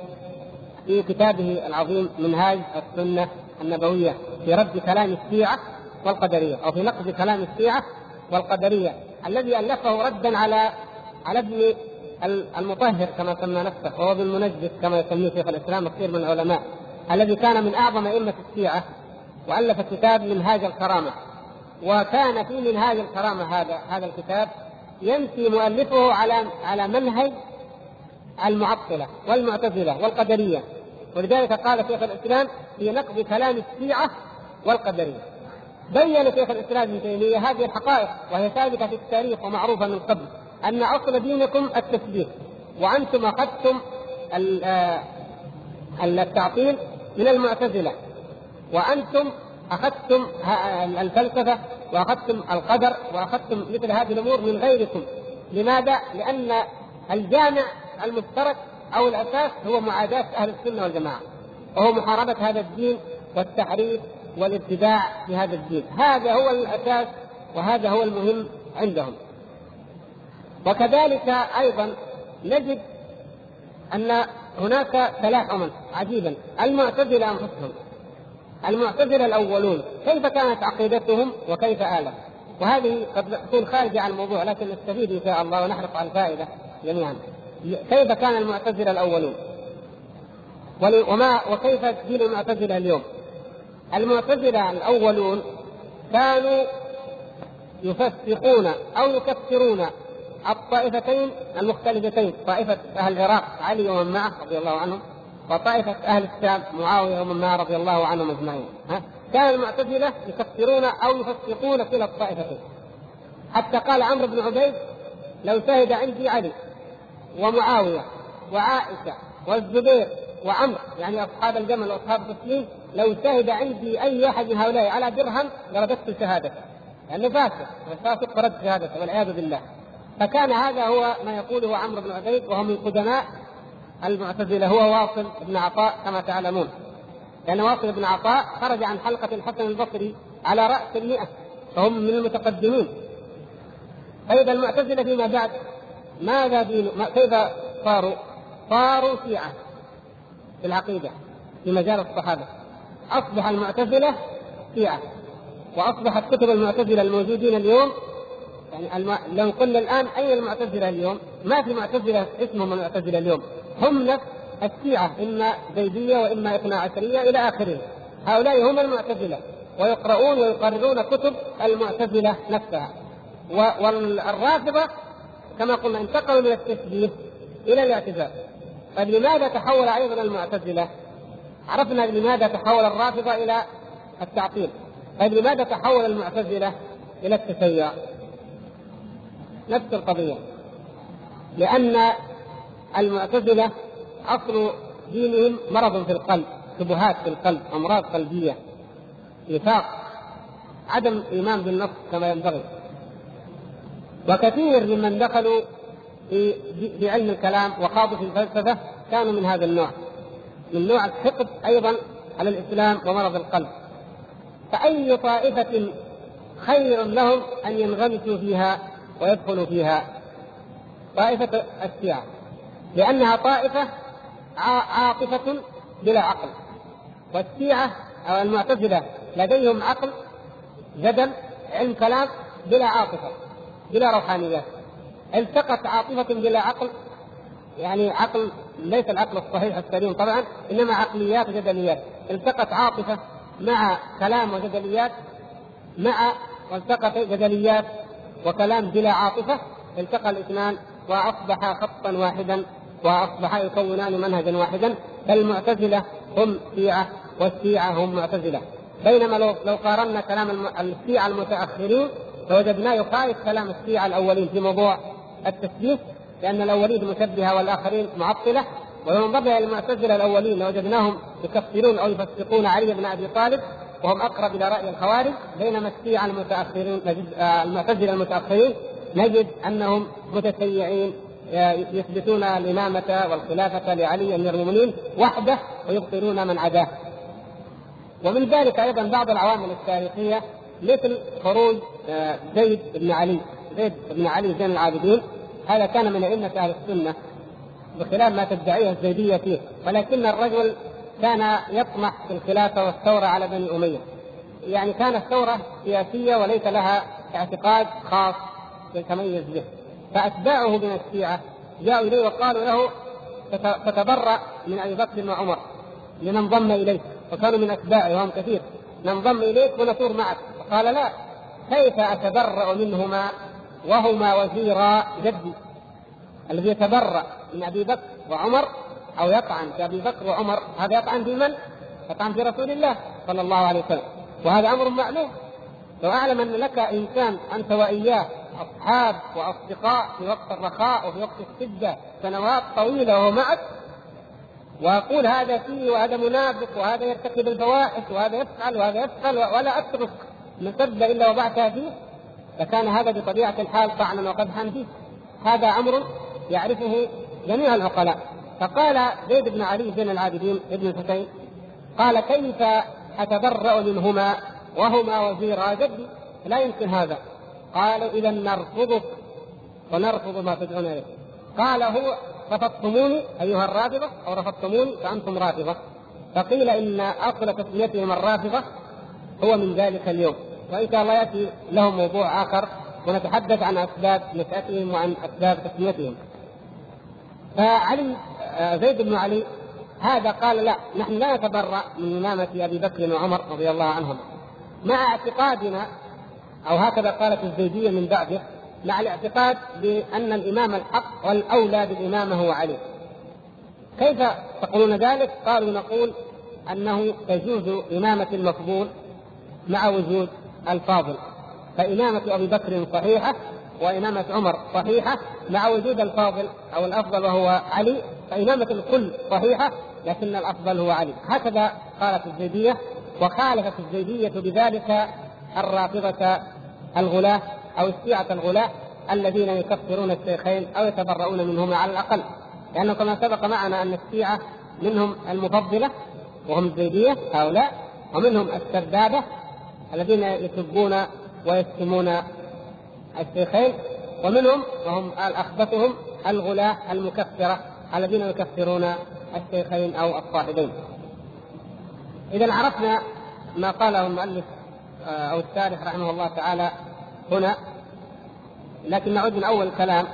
S1: في كتابه العظيم منهاج السنة النبوية في رد كلام الشيعة والقدرية أو في نقد كلام الشيعة والقدرية الذي ألفه ردا على على ابن المطهر كما سمى نفسه وهو ابن المنجس كما يسميه شيخ الإسلام كثير من العلماء. الذي كان من أعظم أئمة الشيعة وألف كتاب منهاج الكرامة. وكان في منهاج الكرامة هذا هذا الكتاب يمشي مؤلفه على على منهج المعطلة والمعتزلة والقدرية. ولذلك قال شيخ الإسلام في نقد كلام الشيعة والقدرية. بين شيخ الإسلام ابن تيمية هذه الحقائق وهي ثابتة في التاريخ ومعروفة من قبل أن اصل دينكم التشبيه وأنتم أخذتم آه، التعطيل من المعتزلة. وأنتم أخذتم الفلسفة وأخذتم القدر وأخذتم مثل هذه الأمور من غيركم. لماذا؟ لأن الجامع المشترك أو الأساس هو معاداة أهل السنة والجماعة. وهو محاربة هذا الدين والتحريف والابتداع في هذا الدين. هذا هو الأساس وهذا هو المهم عندهم. وكذلك أيضا نجد أن هناك تلاحما عجيبا. المعتزلة أنفسهم المعتزلة الأولون. كيف كانت عقيدتهم وكيف آلت؟ وهذه قد تكون خارجة عن الموضوع لكن نستفيد إن شاء الله ونحرص على الفائدة جميعا. كيف كان المعتزلة الأولون؟ وما وكيف دين المعتزلة اليوم؟ المعتزلة الأولون كانوا يفسقون أو يكفرون الطائفتين المختلفتين طائفة أهل العراق علي ومن معه رضي الله عنهم وطائفة أهل الشام معاوية ومن معه رضي الله عنهم أجمعين؟ كان المعتزلة يكفرون أو يفسقون كلا الطائفتين. حتى قال عمرو بن عبيد لو شهد عندي علي ومعاوية وعائشة والزبير وعمر يعني أصحاب الجمل وأصحاب التسليم لو شهد عندي أي أحد من هؤلاء على درهم لرددت شهادته لأنه فاسق فاسق فرد شهادته والعياذ بالله. فكان هذا هو ما يقوله عمرو بن عبيد وهو من قدماء المعتزلة هو واصل بن عطاء كما تعلمون. لأن واصل بن عطاء خرج عن حلقة الحسن البصري على رأس المئة فهم من المتقدمين. فإذا المعتزلة فيما بعد ماذا دين كيف صاروا؟ صاروا شيعة في العقيدة في مجال الصحابة. أصبح المعتزلة شيعة وأصبحت كتب المعتزلة الموجودين اليوم يعني الم... لو قلنا الآن أين المعتزلة اليوم؟ ما في معتزلة اسمهم المعتزلة اليوم هم نفس الشيعة إما زيدية وإما اثنا عشرية إلى آخره هؤلاء هم المعتزلة ويقرؤون ويقررون كتب المعتزلة نفسها والرافضة كما قلنا انتقلوا من التشبيه إلى الاعتزال طيب لماذا تحول أيضا المعتزلة؟ عرفنا لماذا تحول الرافضة إلى التعطيل طيب لماذا تحول المعتزلة إلى التشيع؟ نفس القضية لأن المعتزلة أصل دينهم مرض في القلب شبهات في القلب أمراض قلبية نفاق عدم إيمان بالنص كما ينبغي. وكثير ممن دخلوا في في علم الكلام وخاضوا في الفلسفة كانوا من هذا النوع من نوع الحقد أيضا على الإسلام ومرض القلب. فأي طائفة خير لهم أن ينغمسوا فيها ويدخلوا فيها طائفة الشيعة لأنها طائفة عاطفة بلا عقل. والشيعة أو المعتزلة لديهم عقل جدل علم كلام بلا عاطفة بلا روحانيات التقت عاطفة بلا عقل يعني عقل ليس العقل الصحيح السليم طبعا إنما عقليات وجدليات التقت عاطفة مع كلام وجدليات مع والتقت جدليات وكلام بلا عاطفة التقى الإثنان وأصبح خطا واحدا واصبحا يكونان منهجا واحدا فالمعتزلة هم شيعة والشيعة هم معتزلة. بينما لو لو قارنا كلام الشيعة المتأخرين فوجدناه يخالف كلام الشيعة الأولين في موضوع التثبيت لأن الأولين مشبهة والآخرين معطلة ولو نظرنا إلى المعتزلة الأولين لوجدناهم يكفرون أو يفسقون علي بن أبي طالب وهم أقرب إلى رأي الخوارج بينما الشيعه المتأخرين نجد آه، المعتزلة المتأخرين نجد أنهم متشيعين آه، يثبتون الإمامة والخلافة لعلي أمير المؤمنين وحده ويبطلون من عداه. ومن ذلك أيضا بعض العوامل التاريخية مثل خروج آه، زيد بن علي، زيد بن علي زين العابدين هذا كان من أئمة أهل السنة بخلاف ما تدعيه الزيدية فيه، ولكن الرجل كان يطمح في الخلافة والثورة على بني أمية. يعني كانت ثورة سياسية وليس لها اعتقاد خاص يتميز به. فأتباعه من الشيعة جاءوا إليه وقالوا له تتبرأ من أبي بكر وعمر لننضم إليك وكانوا من أتباعه وهم كثير ننضم إليك ونثور معك فقال لا كيف أتبرأ منهما وهما وزيرا جدي الذي يتبرأ من أبي بكر وعمر أو يطعن في أبي بكر وعمر هذا يطعن في من؟ يطعن في رسول الله صلى الله عليه وسلم. وهذا أمر معلوم لو أعلم أن لك إنسان أنت وإياه أصحاب وأصدقاء في وقت الرخاء وفي وقت الشدة سنوات طويلة وهو معك وأقول هذا فيه وهذا منافق وهذا يرتكب الفواحش وهذا يفعل وهذا يفعل ولا أترك مسبه إلا وضعتها فيه فكان هذا بطبيعة الحال طعنا وقدحا فيه. هذا أمر يعرفه جميع العقلاء. فقال زيد بن علي بن العابدين ابن الحسين قال كيف أتبرأ منهما وهما وزيرا جدي لا يمكن هذا. قالوا إذا نرفضك. ونرفض ما تدعون إليه. قال هو رفضتموني أيها الرافضة أو رفضتموني فأنتم رافضة. فقيل إن أصل تسميتهم الرافضة هو من ذلك اليوم. وإن شاء الله يأتي لهم موضوع آخر ونتحدث عن أسباب نشأتهم وعن أسباب تسميتهم. فعلي آه، زيد بن علي هذا قال لا نحن لا نتبرأ من إمامة أبي بكر وعمر رضي الله عنهم مع اعتقادنا أو هكذا قالت الزيدية من بعده مع الاعتقاد بأن الإمام الحق والأولى بالإمامة هو علي. كيف تقولون ذلك؟ قالوا نقول أنه تجوز إمامة المفضول مع وجود الفاضل. فإمامة أبي بكر صحيحة وإمامة عمر صحيحة مع وجود الفاضل أو الأفضل وهو علي فإمامة الكل صحيحة لكن الأفضل هو علي. هكذا قالت الزيدية وخالفت الزيدية بذلك الرافضة الغلاة أو الشيعة الغلاة الذين يكفرون الشيخين أو يتبرؤون منهما على الأقل. لأنه كما سبق معنا أن الشيعة منهم المفضلة وهم الزيدية هؤلاء ومنهم السردابة الذين يسبون ويشتمون الشيخين ومنهم وهم أخبثهم الغلاة المكفرة الذين يكفرون الشيخين أو الصاحبين. إذا عرفنا ما قاله المؤلف آه، أو الشارح رحمه الله تعالى هنا لكن نعود من اول الكلام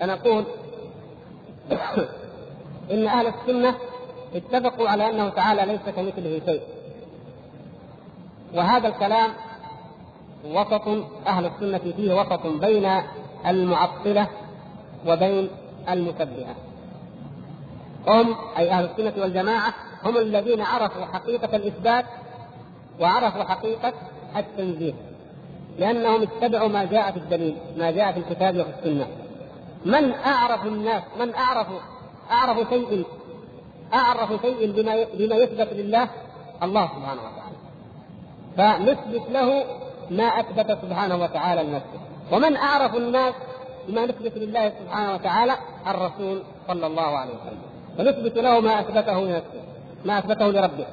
S1: فنقول إن أهل السنة اتفقوا على أنه تعالى ليس كمثله شيء وهذا الكلام وسط أهل السنة فيه وسط بين المعطلة وبين المشبهة. هم أي أهل السنة والجماعة هم الذين عرفوا حقيقة الإثبات وعرفوا حقيقة التنزيه لأنهم اتبعوا ما جاء في الدليل ما جاء في الكتاب وفي السنة. من أعرف الناس من أعرف أعرف شيء أعرف شيء بما بما يثبت لله؟ الله سبحانه وتعالى. فنثبت له ما أثبت سبحانه وتعالى لنفسه. ومن أعرف الناس بما نثبت لله سبحانه وتعالى الرسول صلى الله عليه وسلم. ونثبت له ما أثبته لنفسه ما أثبته لربه.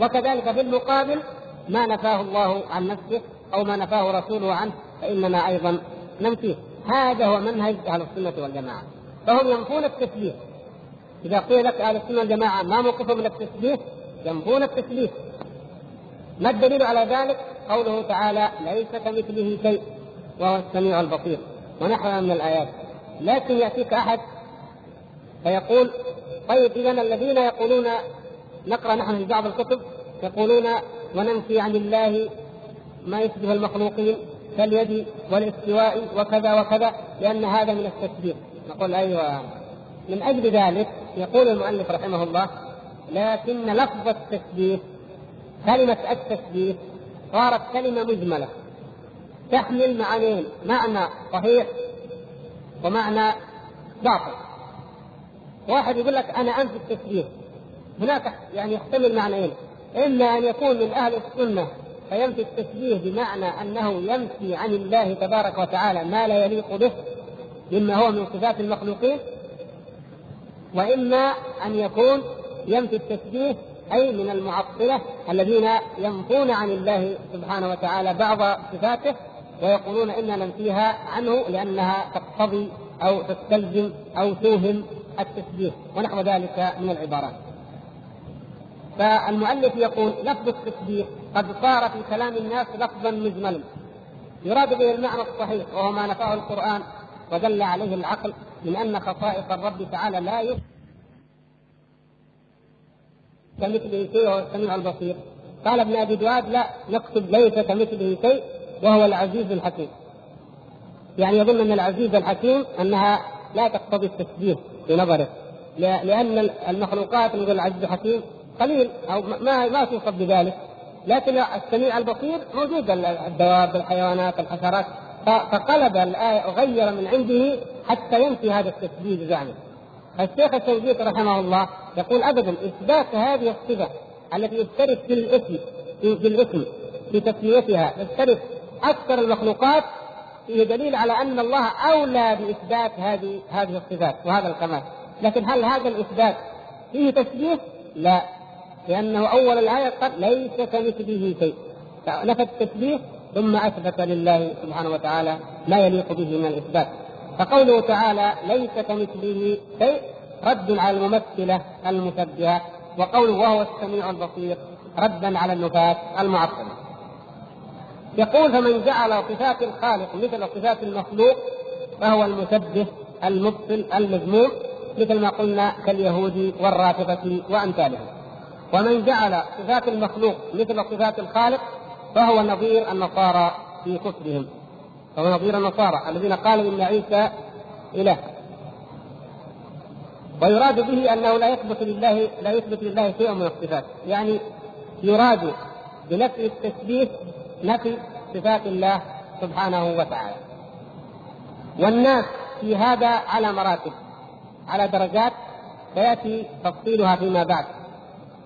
S1: وكذلك في المقابل ما نفاه الله عن نفسه أو ما نفاه رسوله عنه فإننا أيضا ننفيه هذا هو منهج أهل السنة والجماعة. فهم ينفون التشبيه إذا قيل لك أهل السنة والجماعة ما موقفهم من التشبيه ينفون التشبيه ما الدليل على ذلك؟ قوله تعالى ليس كمثله شيء وهو السميع البصير ونحوها من الآيات. لكن يأتيك أحد فيقول طيب إذا الذين يقولون نقرأ نحن في بعض الكتب يقولون وننفي عن الله ما يشبه المخلوقين كاليد والاستواء وكذا وكذا لأن هذا من التشبيه. نقول أيوه. من أجل ذلك يقول المؤلف رحمه الله لكن لفظ التشبيه كلمة التشبيه صارت كلمة مجملة. تحمل معنيين. معنى صحيح ومعنى باطل. واحد يقول لك أنا أنفي التشبيه هناك يعني يحتمل معنيين. إما أن يكون من أهل السنة فينفي التشبيه بمعنى أنه ينفي عن الله تبارك وتعالى ما لا يليق به مما هو من صفات المخلوقين وإما أن يكون ينفي التشبيه أي من المعطلة الذين ينفون عن الله سبحانه وتعالى بعض صفاته ويقولون إننا ننفيها عنه لأنها تقتضي أو تستلزم أو توهم التشبيه ونحو ذلك من العبارات. فالمؤلف يقول لفظ التشبيه قد صار في كلام الناس لفظا مجملا يراد به المعنى الصحيح وهو ما نفاه القرآن ودل عليه العقل من أن خصائص الرب تعالى لا يشبه كمثله شيء وهو السميع البصير. قال ابن أبي دواد لا نكتب ليس كمثله شيء وهو العزيز الحكيم. يعني يظن أن العزيز الحكيم أنها لا تقتضي التشبيه في نظره لأن المخلوقات نقول العزيز الحكيم قليل أو ما ما توصف بذلك. لكن السميع البصير موجود الدواب الحيوانات الحشرات. فقلب الآية وغير من عنده حتى ينفي هذا التشبيه بزعمه. الشيخ التوفيق رحمه الله يقول ابدا إثبات هذه الصفة التي يشترك في الاسم في, في الاسم في تسميتها يشترك أكثر المخلوقات فيه دليل على أن الله أولى بإثبات هذه هذه الصفات وهذا الكمال. لكن هل هذا الإثبات فيه تشبيه؟ لا لأنه أول الآية قال ليس كمثله شيء. نفى التشبيه ثم أثبت لله سبحانه وتعالى ما يليق به من الإثبات. فقوله تعالى ليس كمثله شيء رد على الممثلة المشبهة وقوله وهو السميع البصير ردا على النفاة المعطله. يقول فمن جعل صفات الخالق مثل صفات المخلوق فهو المشبه المبطل المذموم مثل ما قلنا كاليهود والرافضة وأمثالهم ومن جعل صفات المخلوق مثل صفات الخالق فهو نظير النصارى في كفرهم فهو نظير النصارى الذين قالوا إن عيسى إله. ويراد به أنه لا يثبت لله لا يثبت لله شيء من الصفات. يعني يراد بنفي التثبيت نفي صفات الله سبحانه وتعالى. والناس في هذا على مراتب على درجات سيأتي تفصيلها فيما بعد.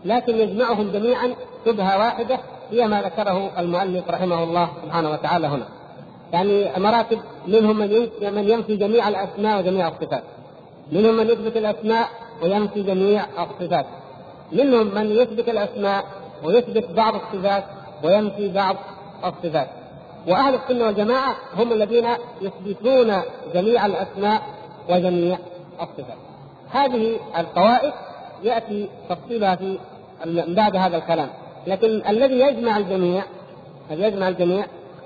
S1: لكن يجمعهم جميعا شبهة واحدة هي ما ذكره المؤلف رحمه الله سبحانه وتعالى هنا. يعني مراتب منهم من من ينفي جميع الأسماء وجميع الصفات. منهم من يثبت الأسماء وينفي جميع الصفات. منهم من يثبت الأسماء ويثبت بعض الصفات وينفي بعض الصفات. وأهل السنة والجماعة هم الذين يثبتون جميع الأسماء وجميع الصفات. هذه الطوائف يأتي تفصيلها في بعد هذا الكلام. لكن الذي يجمع الجميع الذي يجمع الجميع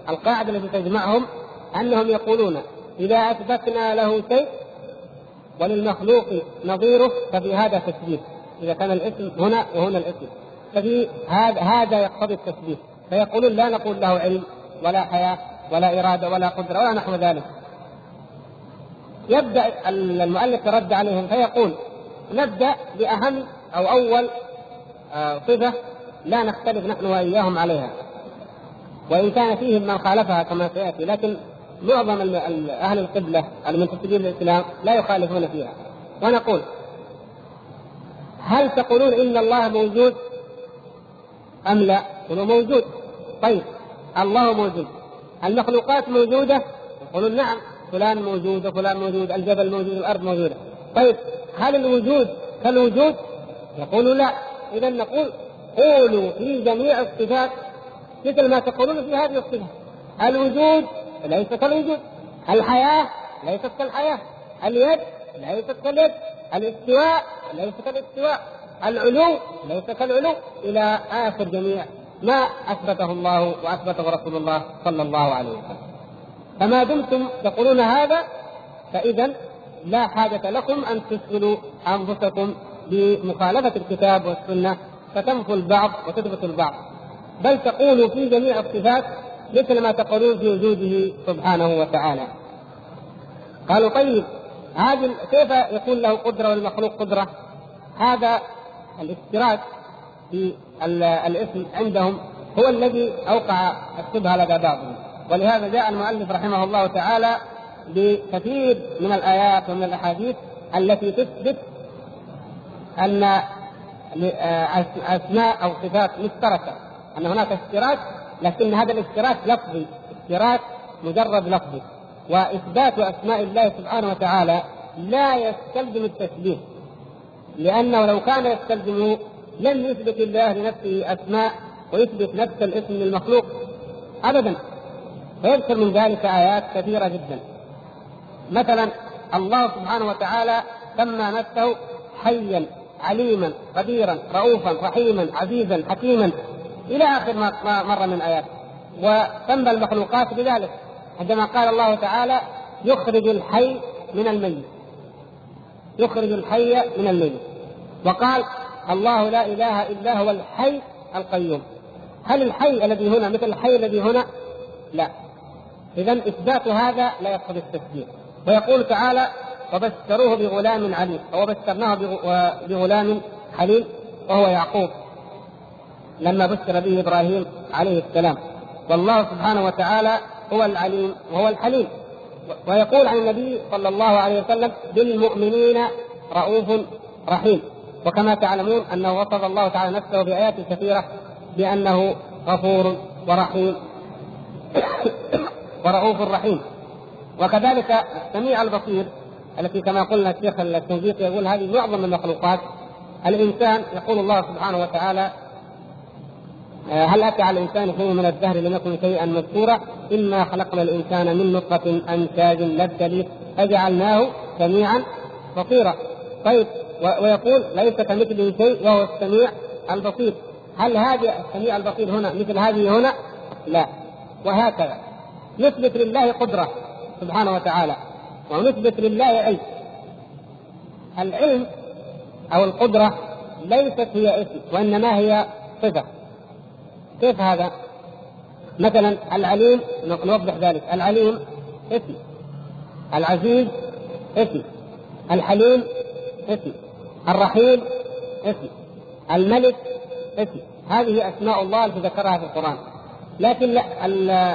S1: القاعدة التي تجمعهم أنهم يقولون إذا أثبتنا له شيء وللمخلوق نظيره ففي هذا تثبيت. إذا كان الاسم هنا وهنا الاسم. ففي هذا هذا يقتضي التثبيت. فيقولون لا نقول له علم ولا حياة ولا إرادة ولا قدرة ولا نحو ذلك. يبدأ المؤلف يرد عليهم فيقول نبدأ بأهم أو أول آه، صفة لا نختلف نحن وإياهم عليها. وإن كان فيهم من خالفها كما سيأتي لكن معظم أهل القبلة المنتسبين للإسلام لا يخالفون فيها. ونقول هل تقولون إن الله موجود؟ أم لا؟ قولوا موجود. طيب الله موجود. المخلوقات موجودة؟ يقولون نعم فلان موجود وفلان موجود الجبل موجود الأرض موجودة. طيب هل الوجود كالوجود؟ يقولوا لا. اذا نقول قولوا في جميع الصفات مثل ما تقولون في هذه الصفات الوجود ليس كالوجود الحياة ليست كالحياة اليد ليست كاليد الاستواء ليس كالاستواء العلو ليس كالعلو. إلى آخر جميع ما أثبته الله وأثبته رسول الله صلى الله عليه وسلم. فما دمتم تقولون هذا فإذا لا حاجة لكم أن تشغلوا أنفسكم بمخالفة الكتاب والسنة. فتنفوا البعض وتثبتوا البعض. بل تقولوا في جميع الصفات مثل ما تقولون في وجوده سبحانه وتعالى. قالوا طيب هذه كيف يكون له قدرة والمخلوق قدرة؟ هذا الافتراك في الاسم عندهم هو الذي أوقع الشبهه لدى بعضهم ولهذا جاء المؤلف رحمه الله تعالى بكثير من الآيات ومن الأحاديث التي تثبت أن آه، أسماء أو صفات مشتركة. أن هناك اشتراك لكن هذا الاشتراك لفظي اشتراك مجرد لفظي. وإثبات أسماء الله سبحانه وتعالى لا يستلزم التشبيه لأنه لو كان يستلزم لم يثبت الله لنفسه أسماء ويثبت نفس الاسم للمخلوق ابدا. فيذكر من ذلك آيات كثيرة جدا. مثلا الله سبحانه وتعالى سمى نفسه حيا عليما قديرا رؤوفا رحيما عزيزا حكيما. إلى آخر ما مر من آيات. وسمى المخلوقات بذلك عندما قال الله تعالى يخرج الحي من الميت. يخرج الحي من الميت. وقال الله لا إله إلا هو الحي القيوم. هل الحي الذي هنا مثل الحي الذي هنا؟ لا. اذا إثبات هذا لا يقتضي التسجيل ويقول تعالى وبشروه بغلام عليم وبشرناه بغلام حليم وهو يعقوب. لما بشر به إبراهيم عليه السلام. والله سبحانه وتعالى هو العليم وهو الحليم. ويقول عن النبي صلى الله عليه وسلم بالمؤمنين رؤوف رحيم. وكما تعلمون أنه وصف الله تعالى نفسه بآيات كثيرة بأنه غفور ورحيم. ورؤوف رحيم. وكذلك السميع البصير التي كما قلنا الشيخ التنزيق يقول هذه معظم المخلوقات الإنسان يقول الله سبحانه وتعالى هل أتى على الإنسان حين من الدهر لم يكن شيئا مذكورا؟ إنا خلقنا الإنسان من نطفة امشاج نبتليه فجعلناه سميعا بصيرا. طيب ويقول ليس كمثله شيء وهو السميع البصير. هل هذه السميع البصير هنا مثل هذه هنا؟ لا. وهكذا. نثبت لله قدرة سبحانه وتعالى. ونثبت لله علم. العلم أو القدرة ليست هي اسم وإنما هي صفة. كيف هذا؟ مثلا العليم نوضح ذلك. العليم اسم. العزيز اسم. الحليم اسم. الرحيم اسم. الملك اسم. هذه أسماء الله التي ذكرها في القرآن. لكن لا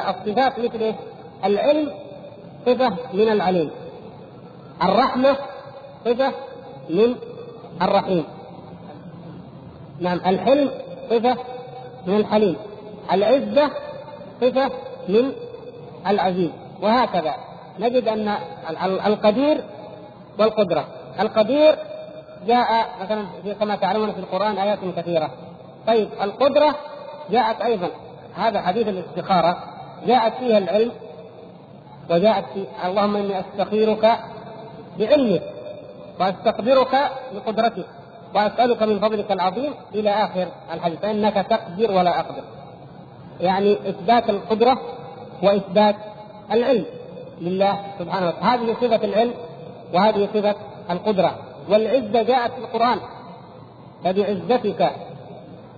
S1: الصفات مثل؟ العلم صفة من العليم. الرحمة صفة من الرحيم. نعم الحلم صفة من الحليم. العزة صفة من العزيز. وهكذا. نجد أن القدير والقدرة. القدير جاء مثلا كما تعلمون في القرآن آيات كثيرة. طيب القدرة جاءت أيضا. هذا حديث الاستخارة. جاءت فيها العلم وجاءت في اللهم إني أستخيرك بعلمك وأستقدرك بقدرتك. وأسألك من فضلك العظيم إلى آخر الحديث فإنك تقدر ولا أقدر. يعني إثبات القدرة وإثبات العلم لله سبحانه وتعالى. هذه صفة العلم وهذه صفة القدرة. والعزة جاءت في القرآن. فبعزتك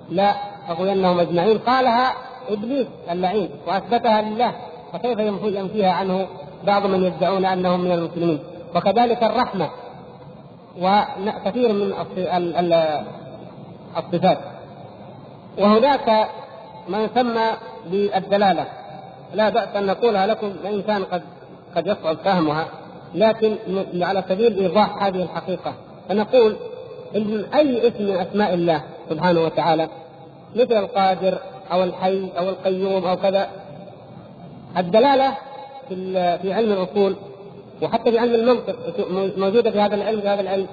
S1: لا اغوينهم أجمعين. قالها إبليس اللعين وأثبتها لله. فكيف ينفيها عنه؟ بعض من يدعون أنهم من المسلمين. وكذلك الرحمة. وكثير من الصفات. وهناك ما يسمى بالدلالة. لا بأس أن نقولها لكم وان كان قد قد يصعب فهمها لكن على سبيل ايضاح هذه الحقيقة. فنقول إن أي اسم من أسماء الله سبحانه وتعالى مثل القادر أو الحي أو القيوم أو كذا الدلالة في في علم الأصول وحتى في علم المنطق موجودة في هذا العلم في هذا العلم.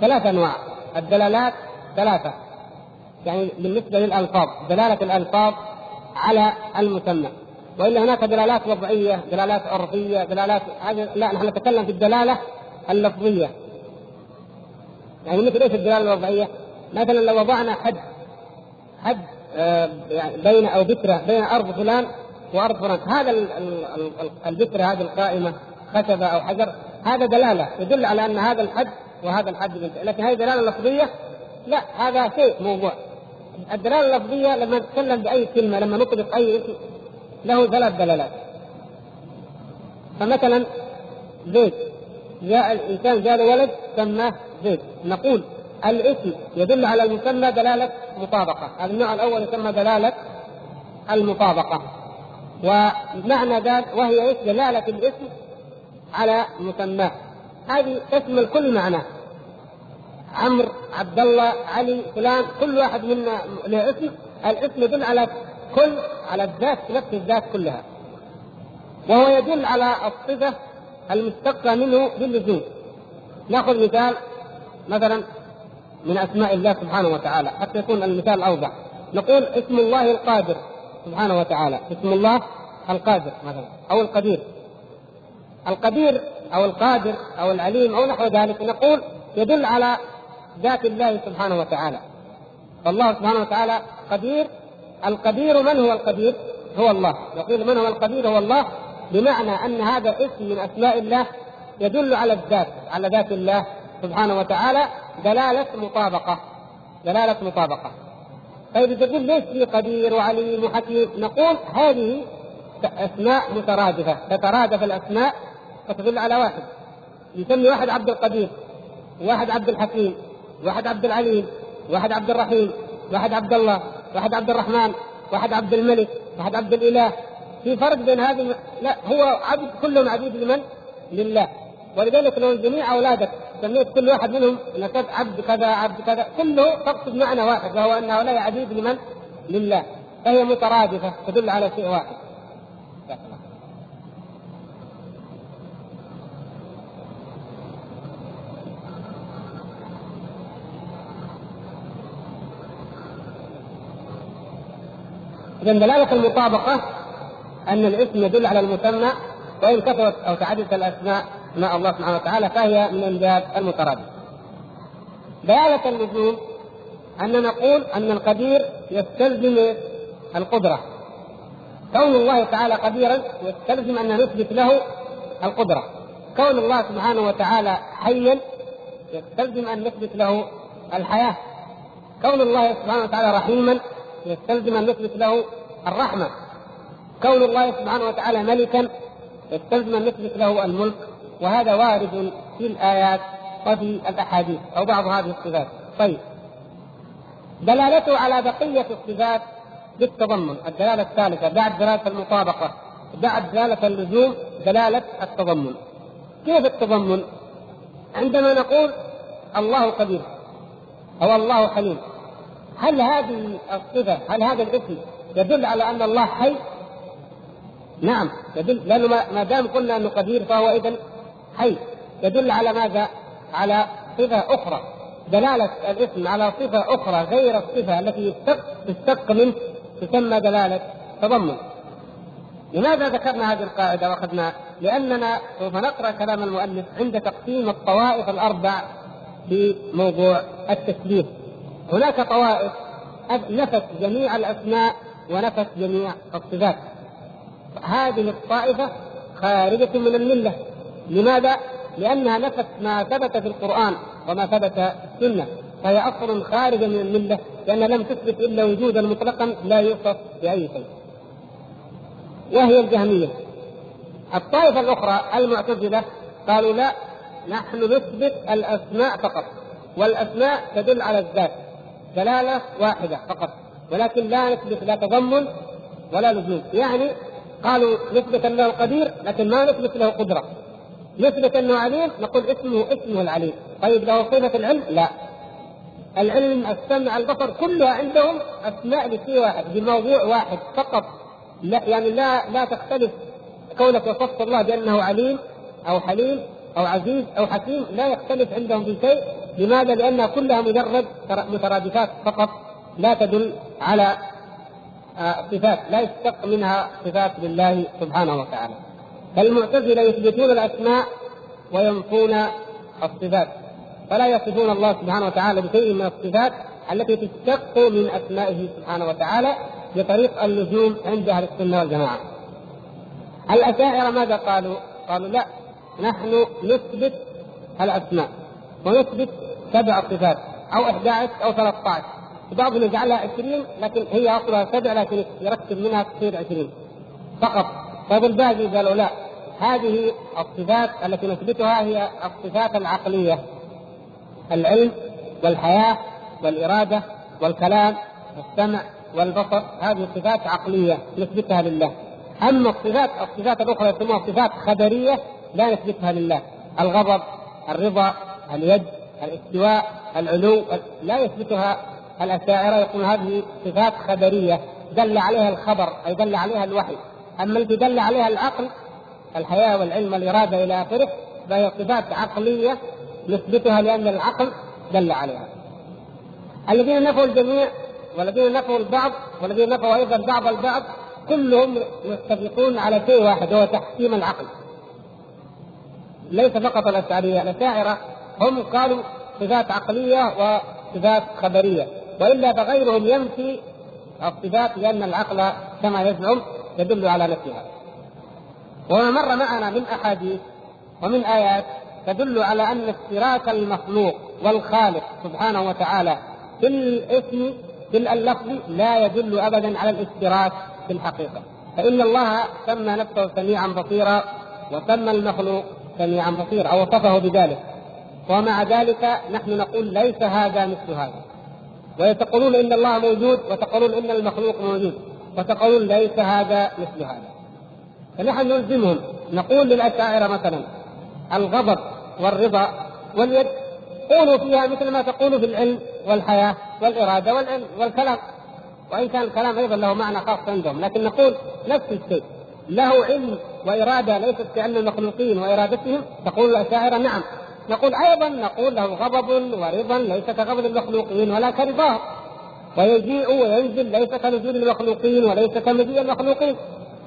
S1: ثلاث أنواع. الدلالات ثلاثة. يعني بالنسبة للألفاظ. دلالة الألفاظ على المسمى وإلا هناك دلالات وضعية دلالات عرفية دلالات لا نحن نتكلم في الدلالة اللفظية. يعني مثل إيش الدلالة الوضعية؟ مثلا لو وضعنا حد حد آه، يعني بين أو بتره بين أرض فلان وأرض فلان. هذا البتره هذه القائمة. خشبه أو حجر هذا دلالة يدل على أن هذا الحد وهذا الحد لكن هذه دلالة لفظية؟ لا هذا شيء موضوع. الدلالة اللفظية لما نتكلم بأي كلمة لما نطلق أي اسم له ثلاث دلالات. فمثلا زيد. جاء الإنسان جاء له ولد سماه زيد. نقول الاسم يدل على المسمى دلالة مطابقة. النوع الأول يسمى دلالة المطابقة. ومعنى ذلك وهي إيش؟ دلالة الاسم على مسماه. هذه تشمل كل معناه عمرو عبد الله علي فلان كل واحد منا له اسم. الاسم يدل على كل على الذات نفس الذات كلها. وهو يدل على الصفة المشتقة منه باللزوم نأخذ مثال مثلا من أسماء الله سبحانه وتعالى. حتى يكون المثال أوضح. نقول اسم الله القادر سبحانه وتعالى. اسم الله القادر مثلا أو القدير. القدير أو القادر أو العليم أو نحو ذلك نقول يدل على ذات الله سبحانه وتعالى. فالله سبحانه وتعالى قدير القدير من هو القدير؟ هو الله. يقول من هو القدير؟ هو الله. بمعنى أن هذا اسم من أسماء الله يدل على الذات على ذات الله سبحانه وتعالى دلالة مطابقة دلالة مطابقة. طيب تقول ليش في قدير وعليم وحكيم؟ نقول هذه أسماء مترادفة تترادف الأسماء فتدل على واحد. يسمي واحد عبد القدير واحد عبد الحكيم واحد عبد العليم واحد عبد الرحيم واحد عبد الله واحد عبد الرحمن واحد عبد الملك واحد عبد الإله. في فرق بين هذه لا هو عبد كلهم عبيد لمن؟ لله. ولذلك لو جميع أولادك سميت كل واحد منهم نسبت عبد كذا عبد كذا كله تقصد معنى واحد وهو ان هؤلاء عبيد لمن؟ لله. فهي مترادفة تدل على شيء واحد. إذا دلالة المطابقة أن الاسم يدل على المسمى وإن كثرت أو تعددت الأسماء مع الله سبحانه وتعالى فهي من أنجاب المترادف. دلالة اللزوم أن نقول أن القدير يستلزم القدرة. كون الله تعالى قديرا يستلزم أن نثبت له القدرة. كون الله سبحانه وتعالى حيا يستلزم أن نثبت له الحياة كون الله سبحانه وتعالى رحيما يستلزم أن نثبت له الرحمة. كون الله سبحانه وتعالى ملكا يستلزم أن نثبت له الملك. وهذا وارد في الآيات وفي الأحاديث أو بعض هذه الصفات. طيب. دلالته على بقية الصفات بالتضمن الدلالة الثالثة بعد دلالة المطابقة بعد دلالة اللزوم دلالة التضمن. كيف التضمن؟ عندما نقول الله قدير أو الله حليم هل هذه الصفة هل هذا الاسم يدل على أن الله حي؟ نعم يدل لأنه ما دام قلنا أنه قدير فهو اذا حي يدل على ماذا؟ على صفة أخرى دلالة الاسم على صفة أخرى غير الصفة التي تشتق منه تسمى دلالة تضمن لماذا ذكرنا هذه القاعدة واخذناها؟ لأننا سوف نقرأ كلام المؤلف عند تقسيم الطوائف الأربع في موضوع التشبيه هناك طوائف. نفت جميع الأسماء ونفت جميع الصفات. هذه الطائفة خارجة من الملة. لماذا؟ لأنها نفت ما ثبت في القرآن وما ثبت في السنة. فهي اصل خارجة من الملة لأن لم تثبت إلا وجودا مطلقا لا يوصف بأي شيء. وهي الجهمية. الطائفة الأخرى المعتزلة قالوا لا نحن نثبت الأسماء فقط والأسماء تدل على الذات. دلالة واحدة فقط ولكن لا نثبت لا تضمن ولا لزوم. يعني قالوا نثبت أنه قدير لكن ما نثبت له قدرة. نثبت أنه عليم نقول اسمه اسمه العليم. طيب له صفه العلم؟ لا. العلم السمع البصر كلها عندهم أسماء لشيء واحد بموضوع واحد فقط. لا يعني لا لا تختلف كونك وصفت الله بأنه عليم أو حليم. أو عزيز أو حكيم لا يختلف عندهم في شيء لماذا؟ لانها كلها مجرد مترادفات فقط لا تدل على آه، صفات لا يشتق منها صفات لله سبحانه وتعالى فالمعتزلة يثبتون الأسماء وينفون الصفات فلا يصفون الله سبحانه وتعالى بشيء من الصفات التي تشتق من أسمائه سبحانه وتعالى بطريق اللزوم عند أهل السنة والجماعة. الأشاعرة ماذا قالوا؟ قالوا لا نحن نثبت الأسماء ونثبت سبع صفات أو 11 أو 13 بعضهم يجعلها 20 لكن هي أصلها سبع لكن يركب منها تصير 20 فقط. طيب الباقي قالوا لا. هذه الصفات التي نثبتها هي الصفات العقلية. العلم والحياة والإرادة والكلام والسمع والبصر هذه صفات عقلية نثبتها لله. أما الصفات الصفات الأخرى يسموها صفات خبرية لا نثبتها لله الغضب الرضا اليد الاستواء العلو لا يثبتها الأشاعرة يقول هذه صفات خبرية دل عليها الخبر أي دل عليها الوحي أما التي دل عليها العقل الحياة والعلم والإرادة إلى آخره فهي صفات عقلية نثبتها لأن العقل دل عليها. الذين نفوا الجميع والذين نفوا البعض والذين نفوا أيضا بعض البعض كلهم يتفقون على شيء واحد وهو تحكيم العقل. ليس فقط الأشعرية، الأشاعرة هم قالوا صفات عقلية وصفات خبرية، وإلا فغيرهم ينفي الصفات لأن العقل كما يزعم يدل على نفسها وما مر معنا من أحاديث ومن آيات تدل على أن اشتراك المخلوق والخالق سبحانه وتعالى في الاسم في اللفظ لا يدل ابدا على الاشتراك في الحقيقة. فإن الله سمى نفسه سميعا بصيرا وسمى المخلوق سميعا بصيرا أو وصفه بذلك. ومع ذلك نحن نقول ليس هذا مثل هذا. ويتقولون إن الله موجود وتقولون إن المخلوق موجود وتقولون ليس هذا مثل هذا. فنحن نلزمهم. نقول للأشاعرة مثلا الغضب والرضا واليد قولوا فيها مثل ما تقولوا في العلم والحياة والإرادة والعلم والكلام. وإن كان الكلام أيضا له معنى خاص عندهم. لكن نقول نفس الشيء. له علم وإرادة ليست كعلم المخلوقين وإرادتهم تقول الأشاعرة نعم. نقول أيضا نقول له غضب ورضا ليس كغضب المخلوقين ولا كرضاهم ويجيء وينزل ليس كنزول المخلوقين وليس كمجيء المخلوقين.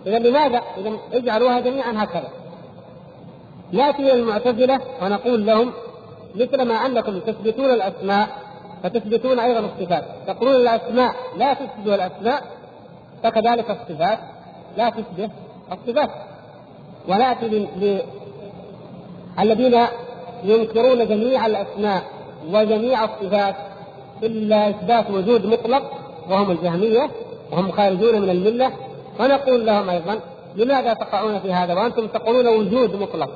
S1: اذا لماذا؟ اذا اجعلوها جميعا هكذا. نأتي المعتزلة ونقول لهم مثل ما أنكم تثبتون الأسماء فتثبتون أيضا الصفات. تقولون الأسماء لا تشبه الأسماء فكذلك الصفات لا تشبه الصفات. وناتي الذين
S2: ينكرون جميع الأسماء وجميع الصفات إلا إثبات وجود مطلق وهم الجهمية وهم خارجون من الملة. ونقول لهم أيضا لماذا تقعون في هذا؟ وأنتم تقولون وجود مطلق.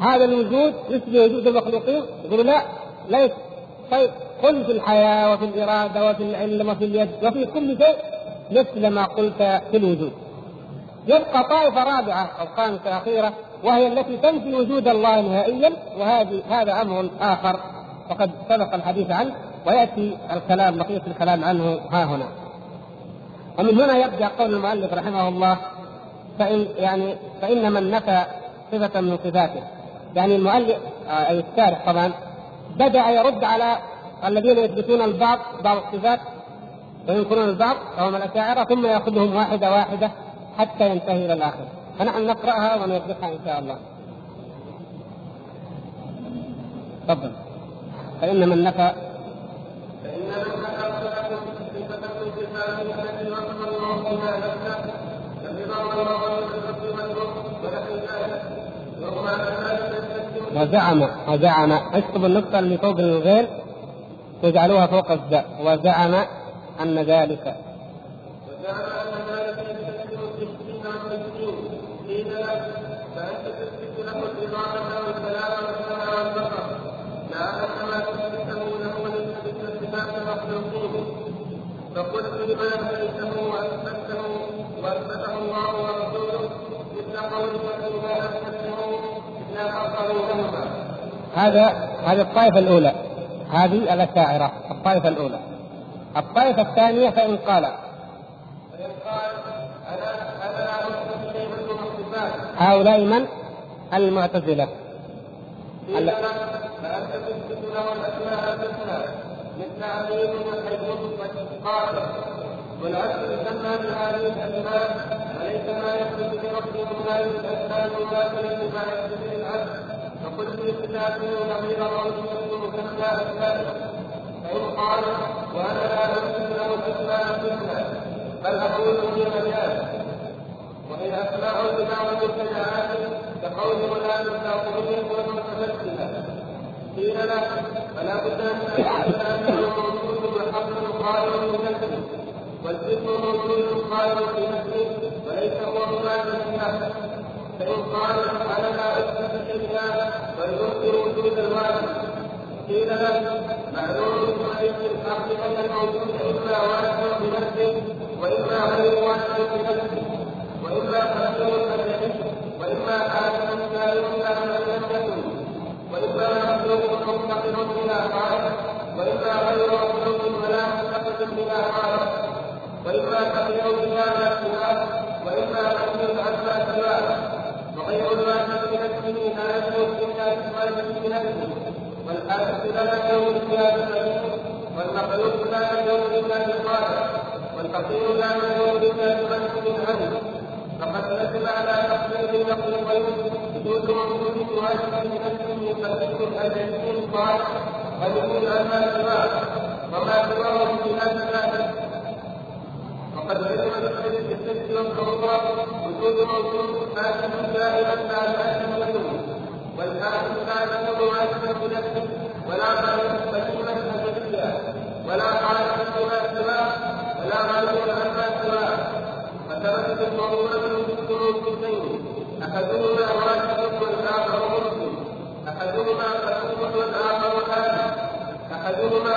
S2: هذا الوجود مثل وجود المخلوقين؟ يقولوا لا ليس. طيب قل في الحياة وفي الإرادة وفي العلم وفي اليد وفي كل شيء مثل ما قلت في الوجود. يبقى طائفة رابعة أو خامسه اخيره وهي التي تنفي وجود الله نهائيا وهذه هذا أمر آخر وقد سبق الحديث عنه ويأتي الكلام بقيه الكلام عنه ها هنا. ومن هنا يبدأ قول المؤلف رحمه الله فإن يعني فإن من نفى صفة من صفاته يعني المؤلف آه، أي الشارح طبعا بدأ يرد على الذين يثبتون البعض بعض الصفات وينكرون البعض وهم الأشاعرة ثم يأخذهم واحدة واحدة حتى ينتهي إلى الآخر. فنحن نقرأها ونوضحها إن شاء الله. تفضل. فإن من نفى فإن من وزعم وزعم. اكتب النقطة اللي فوق الغير تجعلوها فوق الزاء. وزعم أن ذلك وزعم أن ذلك يستلزم التشكيل والتشكيل قيل له فأنت تثبت له الإضافة والكلام والسمع والبصر لا أن ما تثبته له ولتثبت صفات المخلوقين وأثبته وأثبته الله ورسوله مثل أثبته هذا هذه الطائفة الأولى. هذه الأشاعرة الطائفة الأولى. الطائفة الثانية فإن قال. فإن قال أنا أنا شيء هؤلاء من؟ المعتزلة. فأنت تثبت له الأسماء الحسنى. مثل عليم وحيد وقاتل والعبد يسمى بهذه الأسماء وليس ما يثبت بربه الله الأسماء المماثلة لما يثبت للعبد في صفاته نظير قوله المثنى أسماء فإن قال وأنا لا أثبت له الأسماء الحسنى بل أقول هي مجاز وإن أسماء بمعنى المبتدعات كقول ولا الكافرين والمتمثلة قيل له فلا بد أنه موجود وحق قائم بنفسه والذكر موجود قائم في نفسه وليس هو مراد الناس فإن قال أنا لا أثبت شيئا بل أنكر وجود الواجب قيل له معلوم الحق أن الموجود إما واجب بنفسه وإما غير واجب بنفسه وإما قدير أجلي وإما حاكم لا وإما مخلوق منتقل بلا خالق وإما غير مخلوق ولا منتقل بلا خالق وإما تقيا بهذا سواه وإما تقيا عما سواه وغير الواجب بنفسه لا يثبت إلا بالواجب بنفسه والحادث لا لا يكون إلا بالخالق والفقير لا يكون إلا بمنزل عنه فقد نزل على تقليد المخلوقين وجود موجود واجب بنفسه قديم الجليل قال قديم عما سواه وما سواه بخلاف ذلك وقد علم بالست والخطوة وجود موجود حاكم دائما حاكم له والحاكم لا يكون واجبا بنفسه ولا خالق بهيمة أبدية ولا خالق بما سواه ولا غالب عما سواه فثبتت الضرورة بالشروط اثنين أحدهما واجب والآخر مسلم أحدهما قديم والآخر حاكم أحدهما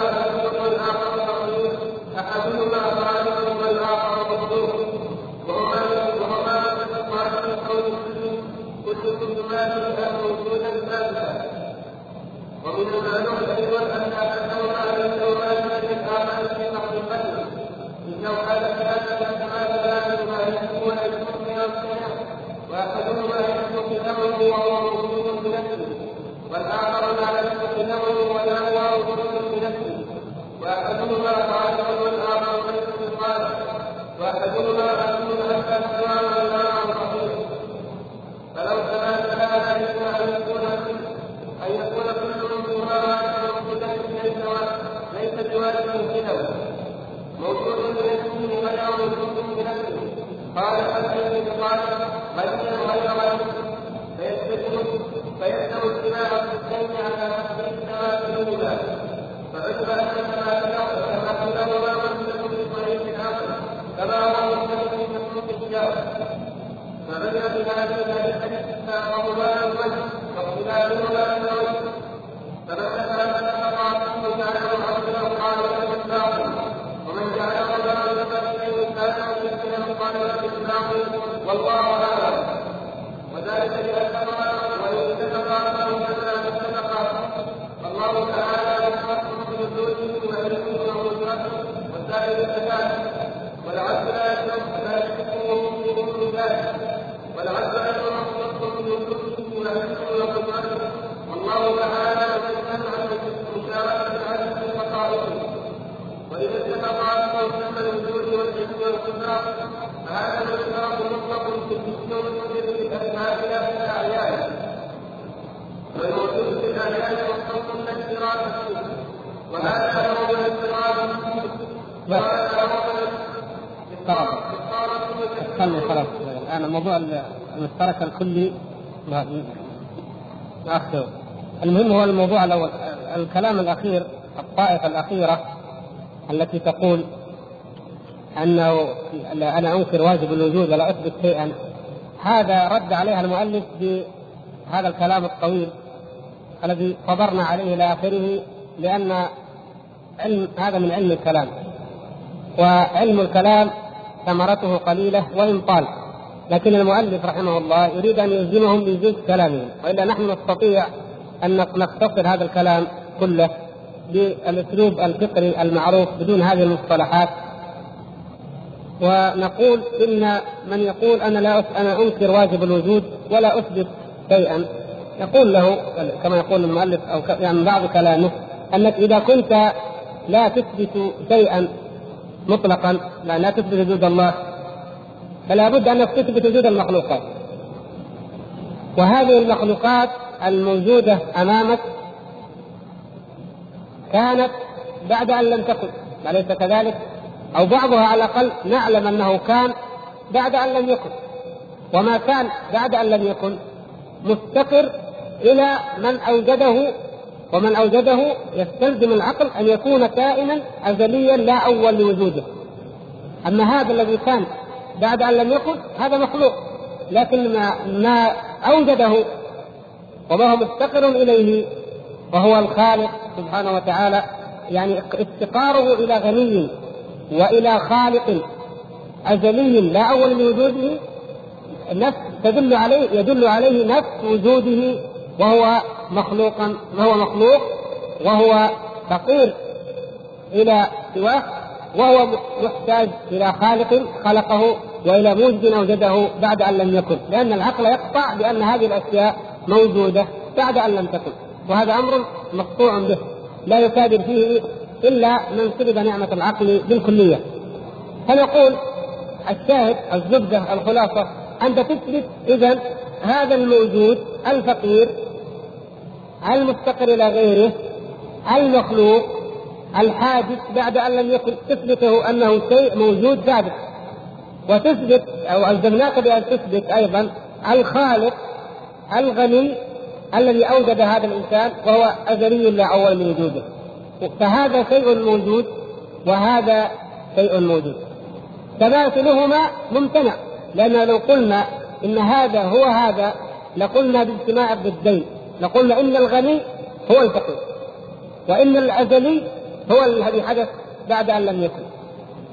S1: المشترك الكلي ناخذه المهم هو الموضوع الأول. الكلام الأخير الطائفة الأخيرة التي تقول أنه أنا أنكر واجب الوجود ولا أثبت شيئا هذا رد عليها المؤلف بهذا الكلام الطويل الذي صبرنا عليه إلى آخره لأن علم هذا من علم الكلام. وعلم الكلام ثمرته قليلة وإن طال. لكن المؤلف رحمه الله يريد أن يلزمهم بجزء كلامهم وإلا نحن نستطيع أن نختصر هذا الكلام كله بالأسلوب الفقري المعروف بدون هذه المصطلحات. ونقول إن من يقول أنا لا أنا أنكر واجب الوجود ولا أثبت شيئا يقول له كما يقول المؤلف أو يعني بعض كلامه أنك إذا كنت لا تثبت شيئا مطلقا لا, لا تثبت وجود الله فلا بد انك تثبت وجود المخلوقات. وهذه المخلوقات الموجودة أمامك كانت بعد أن لم تكن أليس كذلك؟ أو بعضها على الأقل نعلم أنه كان بعد أن لم يكن. وما كان بعد أن لم يكن مفتقر إلى من أوجده ومن أوجده يستلزم العقل أن يكون كائنا أزليا لا أول لوجوده. أما هذا الذي كان بعد أن لم يكن هذا مخلوق. لكن ما ما أوجده وما هو مفتقر إليه وهو الخالق سبحانه وتعالى يعني افتقاره إلى غني وإلى خالق أزلي لا أول لوجوده نفس تدل عليه يدل عليه نفس وجوده وهو مخلوقا وهو مخلوق وهو فقير. إلى سواه وهو محتاج إلى خالق خلقه وإلى موجد اوجده بعد أن لم يكن. لأن العقل يقطع بأن هذه الأشياء موجودة بعد أن لم تكن. وهذا أمر مقطوع به. لا يكابر فيه إلا من سلب نعمة العقل بالكلية. فنقول الشاهد الزبدة الخلاصة أنت تثبت إذا هذا الموجود الفقير المفتقر إلى غيره المخلوق الحادث بعد أن لم يكن تثبته أنه شيء موجود ثابت. وتثبت أو ألزمناك بأن تثبت أيضا الخالق الغني الذي أوجد هذا الإنسان وهو ازلي لا أول من وجوده. فهذا شيء موجود وهذا شيء موجود. تماثلهما ممتنع لأن لو قلنا إن هذا هو هذا لقلنا باجتماع الضدين لقلنا إن الغني هو الفقير وإن الازلي هو الذي حدث بعد أن لم يكن.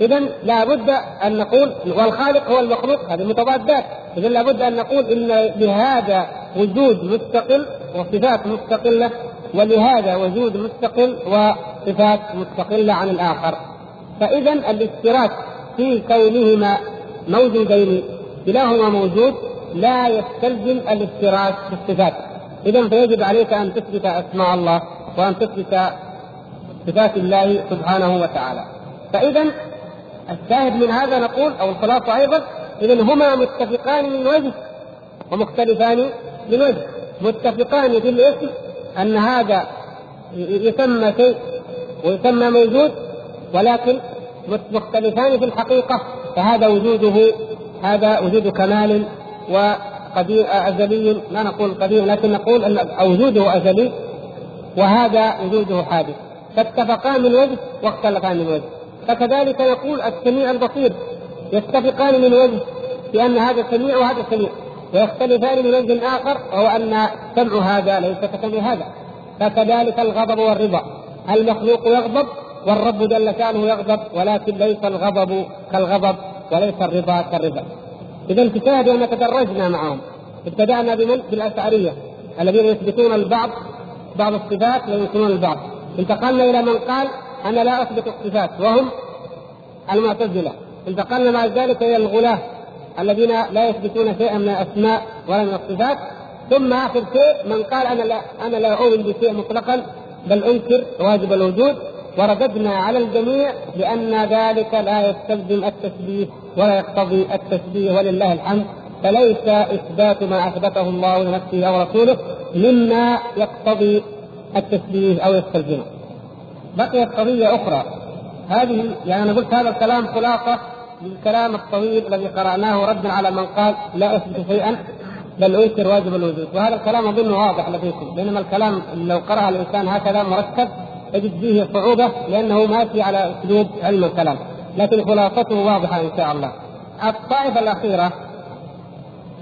S1: اذا لابد أن نقول والخالق هو المخلوق هذه متضادات. اذا لابد أن نقول إن لهذا وجود مستقل وصفات مستقلة ولهذا وجود مستقل وصفات مستقلة عن الآخر. فاذا الاشتراك في كونهما موجودين كلاهما موجود لا يستلزم الاشتراك في الصفات. اذا فيجب عليك أن تثبت أسماء الله وأن تثبت صفات الله سبحانه وتعالى. فاذا الشاهد من هذا نقول أو الخلاصة أيضا اذا هما متفقان من وجه ومختلفان من وجه. متفقان في الاسم أن هذا يسمى شيء ويسمى موجود ولكن مختلفان في الحقيقة. فهذا وجوده هذا وجود كمال وقديم أزلي. لا نقول قديم لكن نقول أن وجوده أزلي وهذا وجوده حادث. فاتفقان من وجه واختلفان من وجه. فكذلك يقول السميع البصير يتفقان من وجه بأن هذا سميع وهذا سميع ويختلفان من وجه آخر وهو أن سمع هذا ليس كسمع هذا. فكذلك الغضب والرضا المخلوق يغضب والرب جل شأنه يغضب ولكن ليس الغضب كالغضب وليس الرضا كالرضا. اذا تشاهد أن تدرجنا معهم. ابتدأنا بمن؟ بالأشعرية الذين يثبتون البعض بعض الصفات وينكرون البعض. انتقلنا إلى من قال أنا لا أثبت الصفات وهم المعتزلة. انتقلنا مع ذلك إلى الغلاة الذين لا يثبتون شيئا من الأسماء ولا من الصفات. ثم آخر شيء من قال أنا لا أنا لا أؤمن بشيء مطلقا بل أنكر واجب الوجود. ورددنا على الجميع بأن ذلك لا يستلزم التشبيه ولا يقتضي التشبيه ولله الحمد. فليس إثبات ما أثبته الله لنفسه أو رسوله مما يقتضي التشبيه أو يستلزمه. بقيت قضية أخرى. هذه يعني أنا قلت هذا الكلام خلاصة للكلام الطويل الذي قرأناه ردا على من قال لا أثبت شيئا بل أنكر واجب الوجود. وهذا الكلام أظن واضح لديكم. بينما الكلام لو قرأ الإنسان هكذا مركب يجد فيه صعوبة لأنه ماشي على أسلوب علم الكلام. لكن خلاصته واضحة إن شاء الله. الطائفه الأخيرة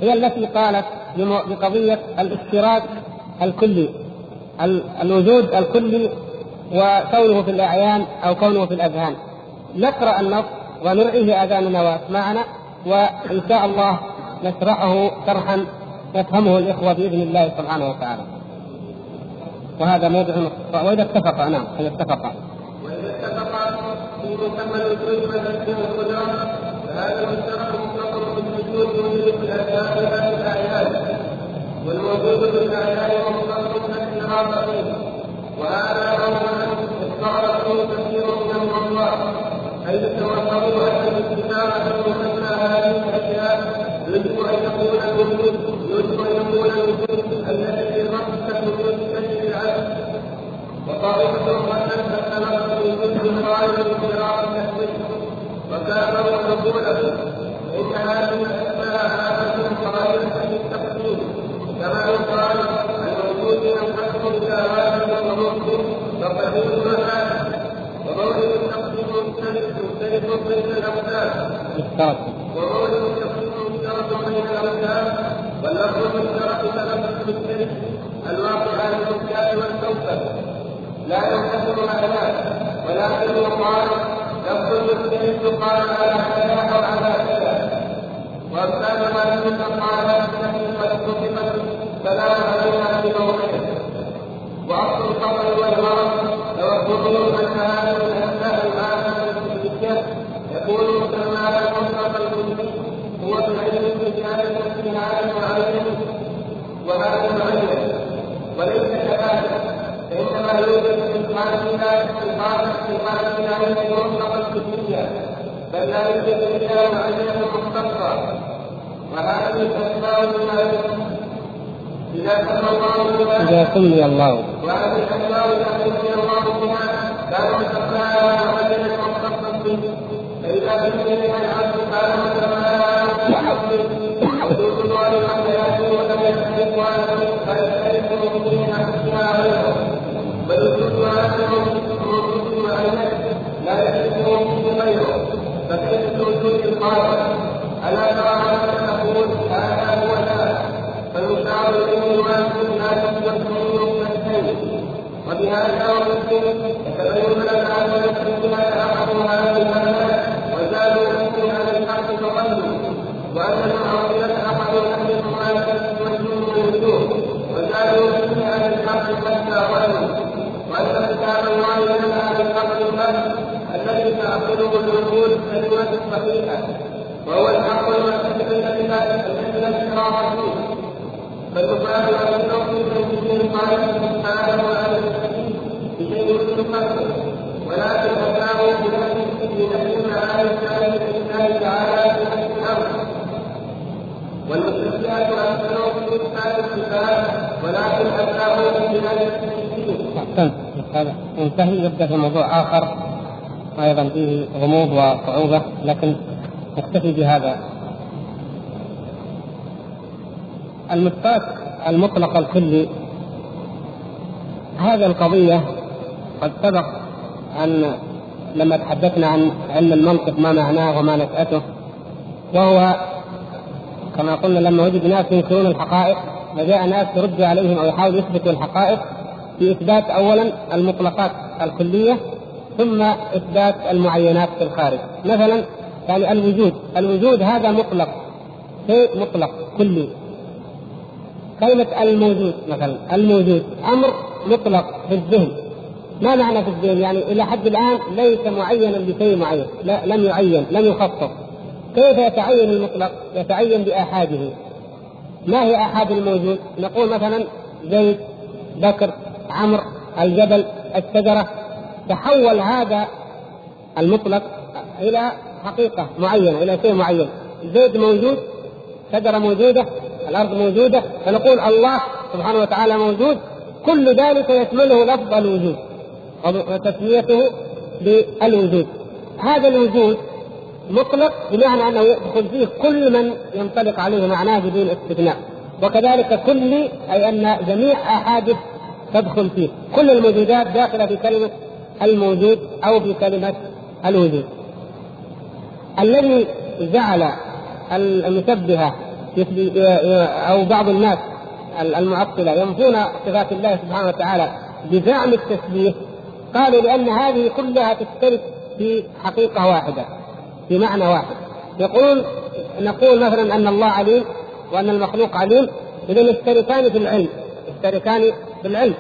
S1: هي التي قالت بقضية الاشتراك الكلي. الوجود الكلي وكونه في الأعيان أو كونه في الأذهان. نقرأ النص ونرعيه اذاننا واسماعنا وإن شاء الله نشرحه شرحا يفهمه الإخوة بإذن الله سبحانه وتعالى. وهذا موضع وإذا اتفق نعم إذا اتفق
S2: وإذا اتفق في فهذا الوجود الاسماء لا في الاعيان والموجود في الاعيان مطلق في النظر وهذا أمر استغرقه كثير من العلماء حيث توقفوا أن الاستثناء في هذه الاشياء يجب ان يكون الوجود يجب ان يكون الوجود الذي ربك وجود كشف العدل وطائفة قد تسلمت في وجود خارج انفراد التحويل وكانوا يقولون إن هذه الأسماء عادة خارجة كما يقال الوجود ينقسم إلى واجب وممكن وقديم وحادث ومولد التقديم مختلف مختلف بين الأمثال ومولد التقديم مشترك بين الأمثال واللفظ المشترك سبب المشترك الواقع على المكان والكوكب لا ينقسم معناه ولكن يقال لفظ المشترك يقال على كذا أو على كذا وامثال ما لم يطلق على التي قد كتبت عليها في موضعه واصل الخطر والمرض توقفوا ان هذه الاسماء العامه الفكريه يكون مسمى المطلق الكلي هو بالعلم بجانب استناد وعلم وهذا معين وليس كذلك فانما يوجد في القاعده في القاعده علم المطلق الكليه بل لا يوجد الا معينه وهذه الاسماء بما إذا سمى الله بها إذا الله. وهذه الأسماء إذا سمي الله بها كانوا مسماها معينة مختصة به فإذا سمي العبد كان مسماها وجود الله قد يأتي ولم يختلف عنه فيختلف المؤمنين فيها غيره بل وجود هذا موجود معينة لا موجود غيره فكيف بوجود الخالق ألا ترى أنك تقول هذا هو ذاك فيشار اليه ما كنا تستثنون من وبهذا ومسلم يتبين المسلمين اخذوا هذه الامانه وزادوا منه عن الحق فضلوا. وأن المعصيه اخذوا نهي الممالكه والجن والوجوه وزادوا منه عن الحق حتى ضلوا. وأن كتاب الله ينهى عن الحق الفهم الذي تاخذه العقول كلمه صحيحة وهو تعالى في ولكن
S1: يبدأ في موضوع آخر أيضا فيه غموض وصعوبة لكن نكتفي بهذا المثبات المطلق الكلي. هذه القضية قد سبق أن لما تحدثنا عن علم المنطق ما معناه وما نشأته وهو كما قلنا لما وجد ناس ينكرون الحقائق فجاء ناس يرد عليهم أو يحاولوا يثبتوا الحقائق في إثبات اولا المطلقات الكلية ثم إثبات المعينات في الخارج. مثلا يعني الوجود. الوجود هذا مطلق. شيء مطلق كلي. كلمة الموجود مثلا. الموجود. أمر مطلق في الذهن. ما معنى في الذهن؟ يعني إلى حد الآن ليس معينا بشيء معين. لا لم يعين لم يخصص كيف يتعين المطلق؟ يتعين بآحاده. ما هي آحاد الموجود؟ نقول مثلا زيد بكر عمرو الجبل الشجرة. تحول هذا المطلق إلى حقيقة معينة إلى شيء معين. زيد موجود شجرة موجودة الأرض موجودة فنقول الله سبحانه وتعالى موجود. كل ذلك يشمله لفظ الوجود وتسميته بالوجود. هذا الوجود مطلق بمعنى أنه يدخل فيه كل من ينطلق عليه معناه بدون استثناء. وكذلك كل أي أن جميع احادث تدخل فيه. كل الموجودات داخلة في كلمة الموجود أو في كلمة الوجود. الذي جعل المشبهه أو بعض الناس المعطلة ينفون صفات الله سبحانه وتعالى بزعم التشبيه قالوا لأن هذه كلها تشترك في حقيقة واحدة في معنى واحد. يقولون نقول مثلا أن الله عليم وأن المخلوق عليم اذا يشتركان في العلم يشتركان في العلم.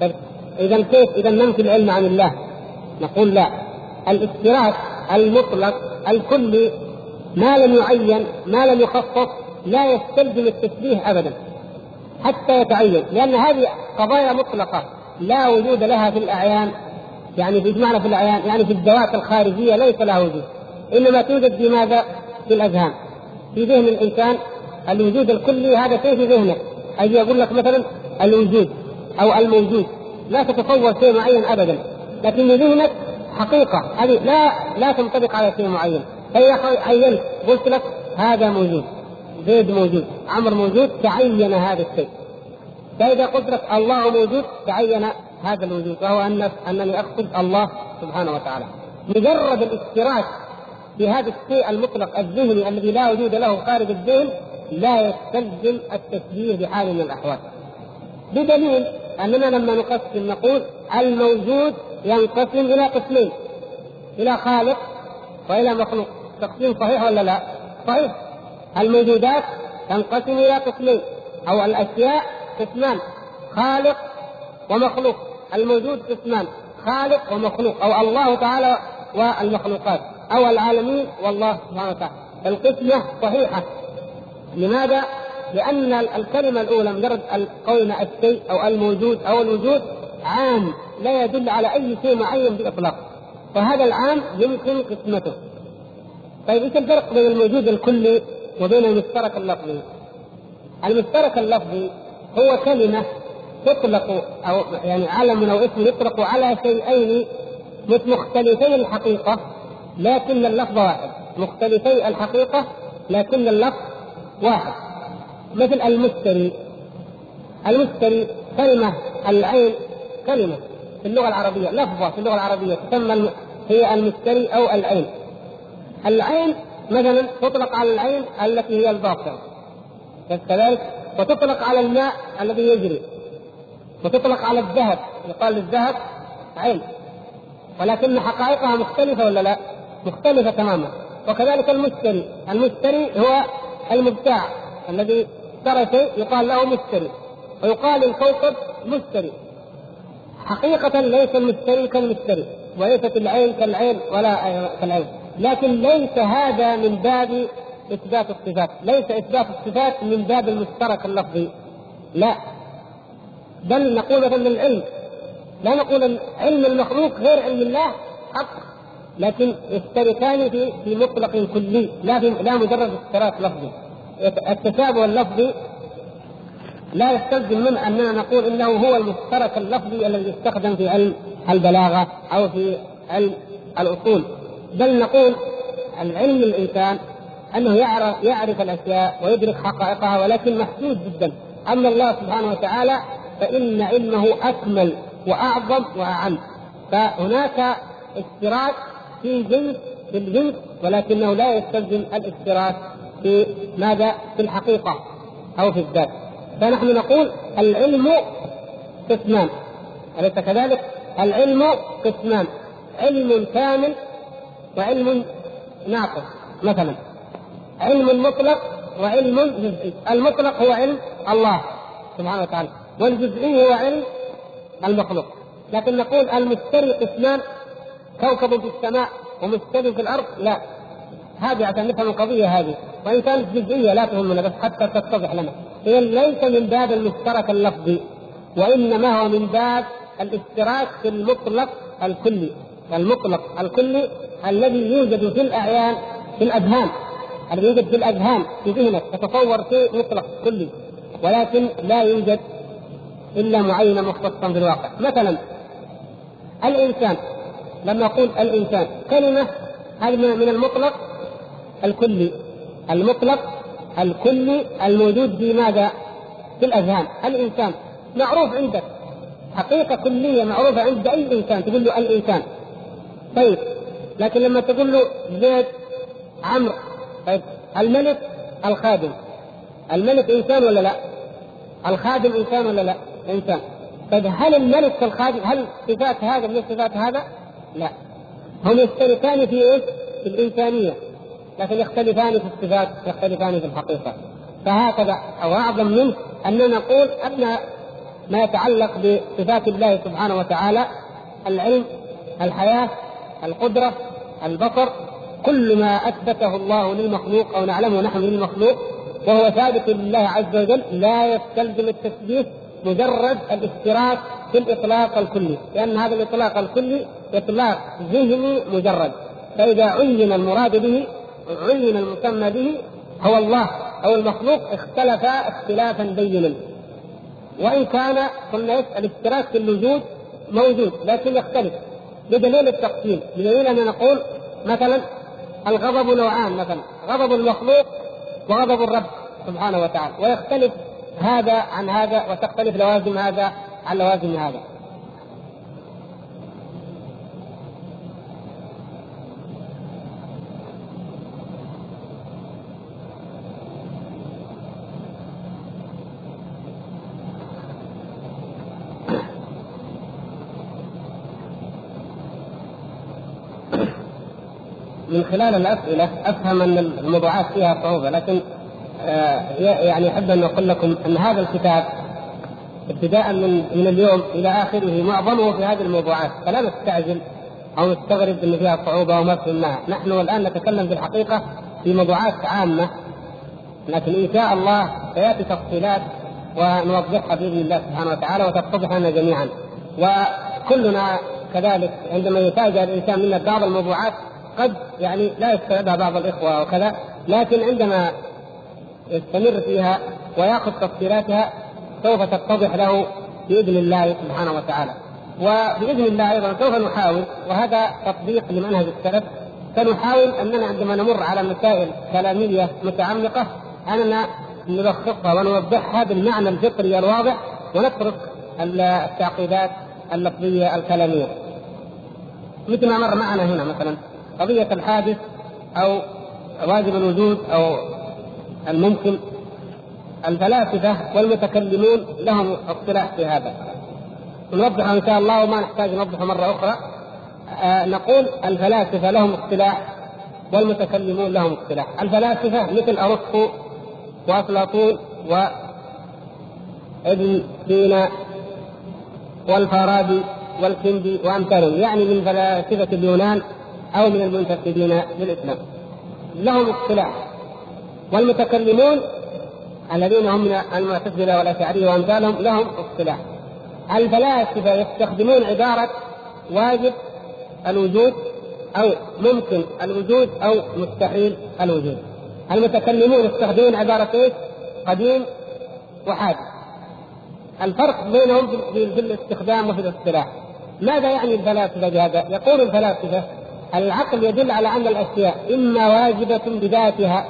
S1: طيب اذا كيف؟ اذا ننفي العلم عن الله؟ نقول لا. الاشتراك المطلق الكلي ما لم يعين ما لم يخصص لا يستلزم التشبيه ابدا حتى يتعين لأن هذه قضايا مطلقة لا وجود لها في الأعيان يعني في معنى في الأعيان يعني في الذوات الخارجية ليس لها وجود. إنما توجد في ماذا؟ في الأذهان. في ذهن الإنسان الوجود الكلي هذا شيء في ذهنك أجي يقول لك مثلا الوجود أو الموجود لا تتصور شيء معين ابدا لكن ذهنك حقيقة هذه لا لا تنطبق على شيء معين. فاذا عينت قلت لك هذا موجود. زيد موجود عمر موجود تعين هذا الشيء. فإذا قلت لك الله موجود تعين هذا الوجود وهو ان أنني اقصد الله سبحانه وتعالى. مجرد الاشتراك في هذا الشيء المطلق الذهني الذي لا وجود له خارج الذهن لا يستلزم التشبيه بحال من الأحوال. بدليل أننا لما نقسم نقول الموجود ينقسم إلى قسمين إلى خالق وإلى مخلوق. تقسيم صحيح ولا لا؟ صحيح. الموجودات تنقسم إلى قسمين أو الأشياء قسمان خالق ومخلوق. الموجود قسمان خالق ومخلوق أو الله تعالى والمخلوقات أو العالمين والله سبحانه وتعالى. القسمة صحيحة. لماذا؟ لأن الكلمة الأولى مجرد قولنا الشيء أو الموجود أو الوجود عام لا يدل على أي شيء معين باطلاق فهذا العام يمكن قسمته. طيب إيش الفرق بين الموجود الكلي وبين المشترك اللفظي؟ المشترك اللفظي هو كلمة تطلق أو يعني علم أو اسم يطلق على شيئين مختلفي الحقيقة لكن اللفظ واحد. مختلفي الحقيقة لكن اللفظ واحد. مثل المشتري. المشتري كلمة العين كلمة. في اللغة العربية لفظة في اللغة العربية تسمى هي المشتري أو العين. العين مثلا تطلق على العين التي هي كذلك وتطلق على الماء الذي يجري. وتطلق على الذهب. يقال للذهب عين. ولكن حقائقها مختلفة ولا لا؟ مختلفة تماما. وكذلك المشتري. المشتري هو المبتاع الذي اشترى شيء يقال له مشتري. ويقال للكوكب مشتري. حقيقة ليس المشتري كالمشتري. وليست العين كالعين ولا كالعين. لكن ليس هذا من باب إثبات الصفات، ليس إثبات الصفات من باب المشترك اللفظي، لا. بل نقول مثلا العلم. لا نقول علم المخلوق غير علم الله حق لكن يشتركان في في مطلق كلي لا في لا مجرد اشتراك لفظي. التشابه اللفظي لا يستلزم منه أننا نقول إنه هو المشترك اللفظي الذي يستخدم في علم البلاغة أو في علم الأصول. بل نقول العلم الانسان أنه يعرف يعرف الأشياء ويدرك حقائقها ولكن محدود جدا. أما الله سبحانه وتعالى فإن علمه أكمل وأعظم وأعم. فهناك اشتراك في جنس في الجنس ولكنه لا يستلزم الاشتراك في ماذا؟ في الحقيقة أو في الذات. فنحن نقول العلم قسمان. أليس كذلك؟ العلم قسمان. علم كامل وعلم ناقص مثلا. علم مطلق وعلم جزئي. المطلق هو علم الله سبحانه وتعالى والجزئي هو علم المخلوق. لكن نقول المشتري قسمان كوكب في السماء ومشتري في الأرض لا. هذه عشان نفهم القضية هذه. وإن كانت جزئية لا تهمنا بس حتى تتضح لنا. هي ليس من باب المشترك اللفظي وإنما هو من باب الاشتراك في المطلق الكلي. المطلق الكلي الذي يوجد في الأعيان في الأذهان. الذي يوجد في الأذهان في ذهنك. تتصور شيء مطلق كلي. ولكن لا يوجد إلا معينا مختصا بالواقع مثلا الإنسان. لما أقول الإنسان كلمة هذه من المطلق الكلي. المطلق الكلي الموجود في ماذا؟ في الأذهان. الإنسان. معروف عندك. حقيقة كلية معروفة عند أي إنسان. تقول له الإنسان. طيب. لكن لما تقول له زيد عمرو طيب الملك الخادم الملك إنسان ولا لا؟ الخادم إنسان ولا لا؟ إنسان طيب هل الملك كالخادم هل صفات هذا من صفات هذا؟ لا هم يشتركان في إيش؟ في الإنسانية لكن يختلفان في الصفات يختلفان في الحقيقة فهكذا أو أعظم منه أننا نقول أن ما يتعلق بصفات الله سبحانه وتعالى العلم الحياة القدرة البصر كل ما أثبته الله للمخلوق أو نعلمه نحن للمخلوق وهو ثابت لله عز وجل لا يستلزم التثبيت مجرد الاشتراك في الإطلاق الكلي لأن هذا الإطلاق الكلي إطلاق ذهني مجرد. فإذا عين المراد به عين المسمى به هو الله أو المخلوق اختلفا اختلافا بينا. وإن كان قلنا الاشتراك في الوجود موجود لكن يختلف. بدليل التقسيم. بدليل ان نقول مثلا الغضب نوعان مثلا غضب المخلوق وغضب الرب سبحانه وتعالى. ويختلف هذا عن هذا وتختلف لوازم هذا عن لوازم هذا. من خلال الأسئلة أفهم أن الموضوعات فيها صعوبة لكن آه، يعني أحب أن أقول لكم أن هذا الكتاب ابتداء من من اليوم إلى آخره معظمه في هذه الموضوعات فلا نستعجل أو نستغرب أن فيها صعوبة أو ما فهمناها، نحن الآن نتكلم بالحقيقة في موضوعات عامة لكن إن شاء الله سيأتي تفصيلات ونوضحها بإذن الله سبحانه وتعالى وتتضح لنا جميعا. وكلنا كذلك عندما يفاجأ الإنسان منا بعض الموضوعات قد يعني لا يستوعبها بعض الإخوة وكذا لكن عندما يستمر فيها ويأخذ تفسيراتها سوف تتضح له بإذن الله سبحانه وتعالى. وبإذن الله أيضا سوف نحاول وهذا تطبيق لمنهج السلف سنحاول أننا عندما نمر على مسائل كلامية متعمقة أننا نلخصها ونوضحها بالمعنى الفطري الواضح ونترك التعقيدات اللفظية الكلامية. مثل ما مر معنا هنا مثلا قضية الحادث أو واجب الوجود أو الممكن الفلاسفة والمتكلمون لهم اصطلاح في هذا. نوضحه إن شاء الله وما نحتاج نوضحه مرة أخرى. آه نقول الفلاسفة لهم اصطلاح والمتكلمون لهم اصطلاح الفلاسفة مثل أرسطو وأفلاطون وابن سينا والفارابي والكندي وأمثالهم. يعني من فلاسفة اليونان أو من المنتسبين للإسلام. لهم اصطلاح والمتكلمون الذين هم من المعتزلة والاشاعره وأمثالهم لهم اصطلاح الفلاسفه يستخدمون عبارة واجب الوجود أو ممكن الوجود أو مستحيل الوجود. المتكلمون يستخدمون عبارة إيش؟ قديم وحادث الفرق بينهم في الاستخدام وفي الاصطلاح ماذا يعني الفلاسفه بهذا؟ يقول الفلاسفه العقل يدل على أن الأشياء إما واجبة بذاتها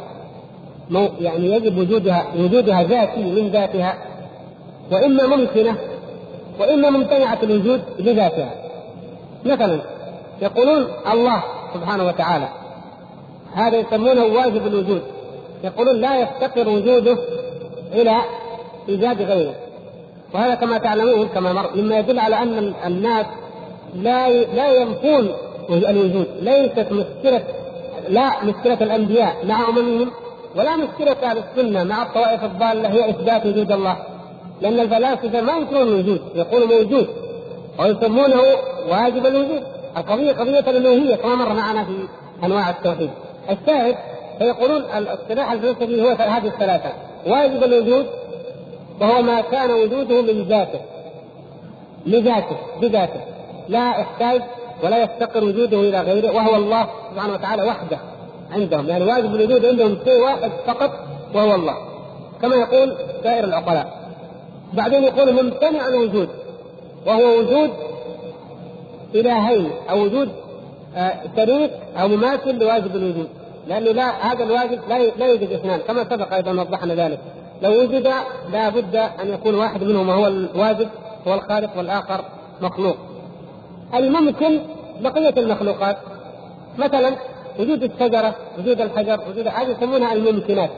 S1: يعني يجب وجودها وجودها ذاتي من ذاتها وإما ممكنة وإما ممتنعة الوجود بذاتها مثلا يقولون الله سبحانه وتعالى هذا يسمونه واجب الوجود. يقولون لا يفتقر وجوده إلى إيجاد غيره. وهذا كما تعلمون كما مر مما يدل على أن الناس لا لا ينفون الوجود. ليست مشكلة لا مشكلة الأنبياء مع أممهم ولا مشكلة أهل السنة مع الطوائف الضالة. هي إثبات وجود الله. لأن الفلاسفة ما ينكرون الوجود يقولوا موجود ويسمونه واجب الوجود. القضية قضية الألوهية كما مر معنا في أنواع التوحيد. الشاهد فيقولون الاصطلاح الفلسفي هو هذه الثلاثة. واجب الوجود وهو ما كان وجوده من ذاته لذاته بذاته. لا يحتاج ولا يفتقر وجوده إلى غيره وهو الله سبحانه وتعالى وحده عندهم يعني واجب الوجود عندهم شيء واحد فقط وهو الله. كما يقول سائر العقلاء. بعدين يقول ممتنع الوجود وهو وجود إلهين أو وجود آه، شريك أو مماثل لواجب الوجود. لأنه لا هذا الواجب لا لا يوجد اثنان كما سبق أيضا وضحنا ذلك. لو وجد لا بد أن يكون واحد منهما هو الواجب هو الخالق والآخر مخلوق. الممكن بقية المخلوقات. مثلا وجود الشجرة وجود الحجر وجود هذه يسمونها الممكنات.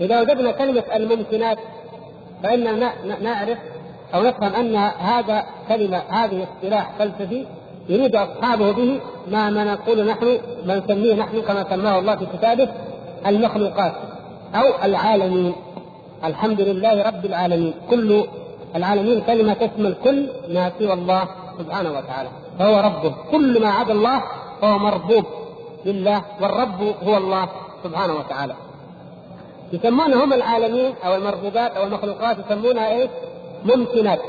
S1: إذا وجدنا كلمة الممكنات فإننا نعرف أو نفهم أن هذا كلمة هذه اصطلاح فلسفي يريد أصحابه به ما ما نقول نحن ما نسميه نحن كما سماه الله في كتابه المخلوقات أو العالمين. الحمد لله رب العالمين. كل العالمين كلمة تشمل كل ما سوى الله. سبحانه وتعالى. فهو ربه. كل ما عدا الله فهو مربوب لله والرب هو الله سبحانه وتعالى. يسمونهم العالمين أو المربوبات أو المخلوقات يسمونها إيش؟ ممكنات.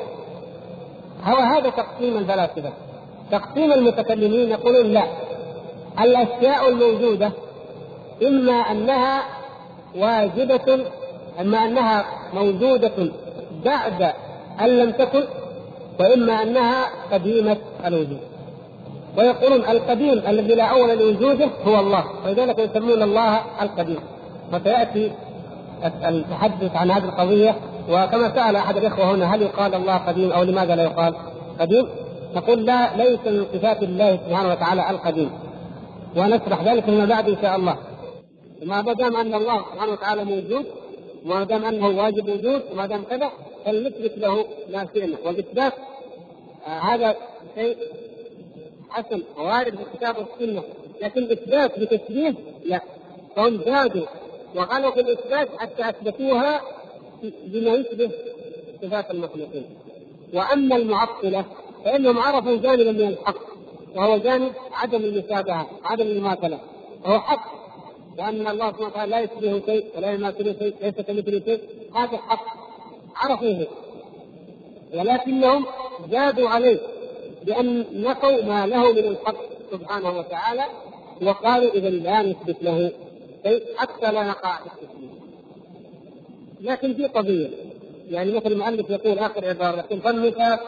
S1: هو هذا تقسيم الفلاسفة. تقسيم المتكلمين يقولون لا. الأشياء الموجودة إما أنها واجبة إما أنها موجودة بعد أن لم تكن وإما أنها قديمة الوجود. ويقولون القديم الذي لا أول لوجوده هو الله ولذلك يسمون الله القديم. وسياتي التحدث عن هذه القضية وكما سأل أحد الإخوة هنا هل يقال الله قديم أو لماذا لا يقال؟ قديم؟ نقول لا ليس من صفات الله سبحانه وتعالى القديم. ونشرح ذلك فيما بعد إن شاء الله. ما دام أن الله سبحانه وتعالى موجود وما دام أنه واجب وجود وما دام كذا فلنثبت له ما شئنا والإثبات آه هذا شيء حسن. وارد في الكتاب والسنة. لكن اثبات بتشبيه لا. فهم زادوا وغلوا في الإثبات حتى أثبتوها بما يشبه صفات المخلوقين. وأما المعطلة فإنهم عرفوا جانبا من الحق وهو جانب عدم المشابهه عدم المماثلة. وهو حق وان الله سبحانه وتعالى لا يشبهه شيء ولا يماثله شيء ليس كمثله شيء. هذا حق. عرفوه. ولكنهم زادوا عليه بأن نقوا ما له من الحق سبحانه وتعالى وقالوا إذا لا نثبت له شيء حتى لا نقع في التسليم لكن في قضية يعني مثل المؤلف يقول آخر عبارة يقول فالنفاق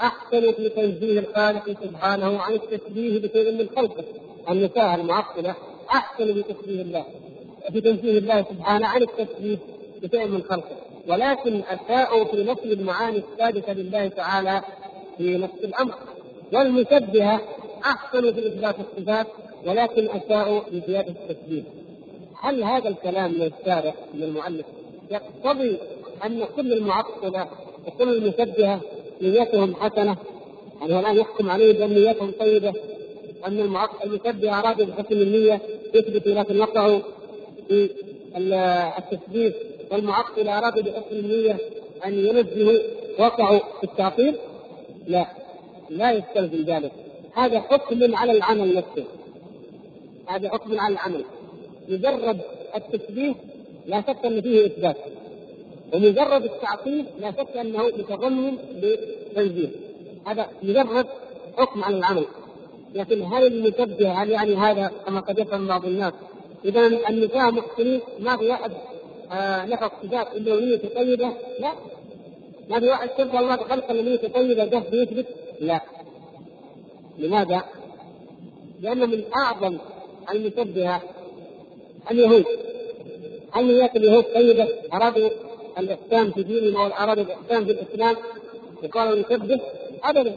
S1: أحسن في تنزيه الخالق سبحانه عن التشبيه بشيء من خلقه. النساء المعطلة أحسن في تشبيه الله في تنزيه الله سبحانه عن التشبيه بشيء من خلقه. ولكن أساءوا في نفي المعاني الثابتة لله تعالى في نفس الأمر. والمشبهة أحسنوا في إثبات الصفات ولكن أساءوا في زيادة التشبيه هل هذا الكلام من الشارع من المؤلف؟ يقتضي أن كل المعطلة وكل المشبهة نيتهم حسنة. يعني الآن يحكم عليه بأن نيتهم طيبة أن المشبهة أرادوا بحسن النية يثبتوا لكن وقعوا في التشبيه والمعطلة أرادوا بحسن النية أن ينزهوا وقعوا في التعطيل لا. لا يستلزم ذلك. هذا حكم على العمل نفسه. هذا حكم على العمل. مجرد التشبيه لا شك ان فيه إثبات. ومجرد التعطيل لا شك أنه متضمن لتنزيه. هذا مجرد حكم على العمل. لكن هل المشبه هل يعني هذا كما قد يفهم بعض الناس. اذا النساء محسنين ما في واحد له اقتداء الا ونية طيبة؟ لا. ما في واحد شبه الله خلق نية طيبة؟ ده يثبت؟ لا. لماذا؟ لأن من أعظم المشبهة اليهود. هل نيات اليهود طيبة؟ أرادوا الإحسان في دينهم أو أرادوا الإحسان في الإسلام؟ وقالوا نشبه أبدا.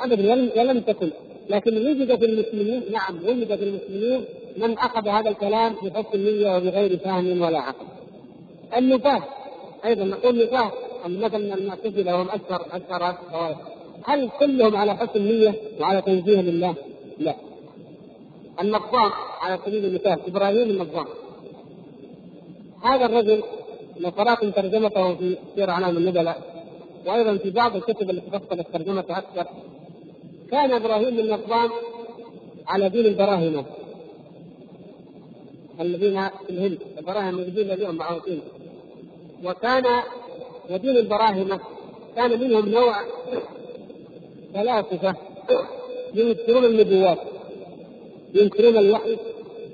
S1: أبدا. ولم تكن. لكن وجد في المسلمين نعم وجد في المسلمين من أخذ هذا الكلام بحسن النيه وبغير فهم ولا عقل. النفاة أيضا نقول نفاة مثلا المعتزله وهم اشهر الطوائف هل كلهم على حسن نيه وعلى تنزيه لله؟ لا. النظام على سبيل المثال إبراهيم النظام هذا الرجل لو قرات ترجمته في سير أعلام النبلاء وأيضا في بعض الكتب التي فصلت ترجمته أكثر كان إبراهيم النظام على دين البراهمه الذين في الهند البراهمه الذين معروفين. وكان ودين البراهمه كان منهم نوع فلاسفة ينكرون النبوات ينكرون الوحي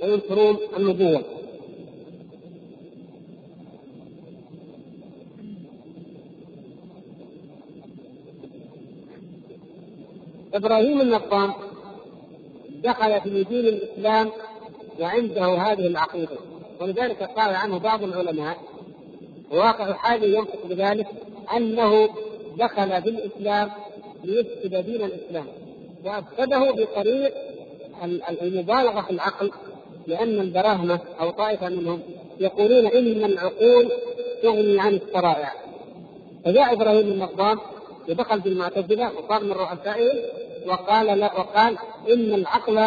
S1: وينكرون النبوة. إبراهيم النقام دخل في دين الإسلام وعنده هذه العقيدة. ولذلك قال عنه بعض العلماء وواقع حالي ينطق بذلك أنه دخل في الاسلام ليفسد دين الإسلام. وأفسده بطريق المبالغة في العقل لأن البراهمة أو طائفة منهم يقولون إن العقول تغني عن الشرائع فجاء إبراهيم النقام ودخل في المعتزله وصار من رؤسائهم وقال لا وقال إن العقل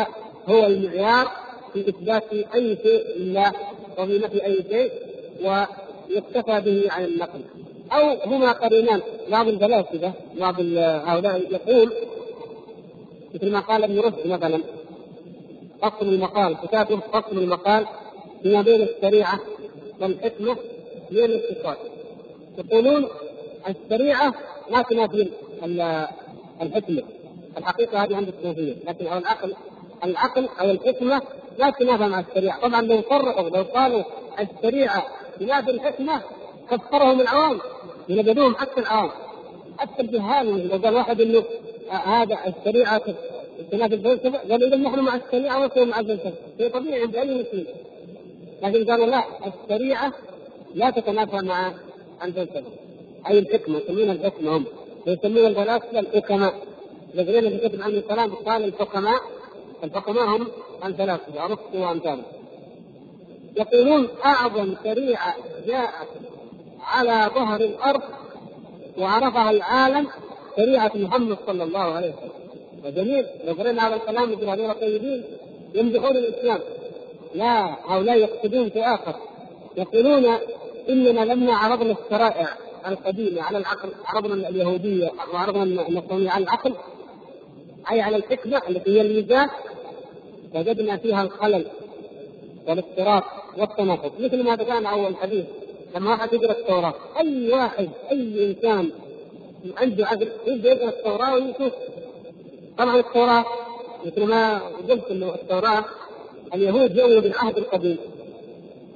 S1: هو المعيار في إثبات أي شيء لله وفي نفي أي شيء ويكتفى به عن النقل. أو هما قرينان بعض الفلاسفة بعض هؤلاء يقول مثل ما قال ابن رشد مثلا فصل المقال كتابه فصل المقال فيما بين الشريعة والحكمة من الاتصال يقولون الشريعة ما تنافي الحكمة. الحقيقة هذه عند الصوفيه لكن العقل العقل أو الحكمة لا تنافى مع الشريعة. طبعا لو فرقوا لو قالوا الشريعة تنافي الحكمة كفرهم العوام ينبذوهم حتى العوام. حتى الجهال لو قال واحد إنه هذا الشريعة تنافي الفلسفه قالوا اذا نحن مع الشريعة ولسنا مع الفلسفه شيء طبيعي عند أي مسلم. لكن قالوا لا الشريعة لا تتنافى مع الفلسفه أي الحكمة يسمونها الحكمة هم. ويسمون الفلاسفه الحكماء. الذين في كتب عن الكلام قال الحكماء الحكماء هم الفلاسفه ارسطو وامثاله يقولون أعظم شريعة جاءت على ظهر الأرض وعرفها العالم شريعة محمد صلى الله عليه وسلم. وجميل لو قرينا هذا الكلام مثل هذول الطيبين يمدحون الإسلام. لا هؤلاء يقصدون في آخر. يقولون إننا لما عرضنا الشرائع القديمة على العقل عرضنا اليهودية وعرضنا النصرانيه على العقل أي على الحكمة التي هي الميزان. وجدنا فيها الخلل والاضطراب والتناقض مثل ما ذكرنا اول حديث لما واحد يقرأ التوراة أي واحد أي إنسان عنده عقل يبدأ يقرأ التوراة ويشوف. طبعا التوراة مثل ما قلت إنه التوراة اليهود يؤمنوا بالعهد القديم.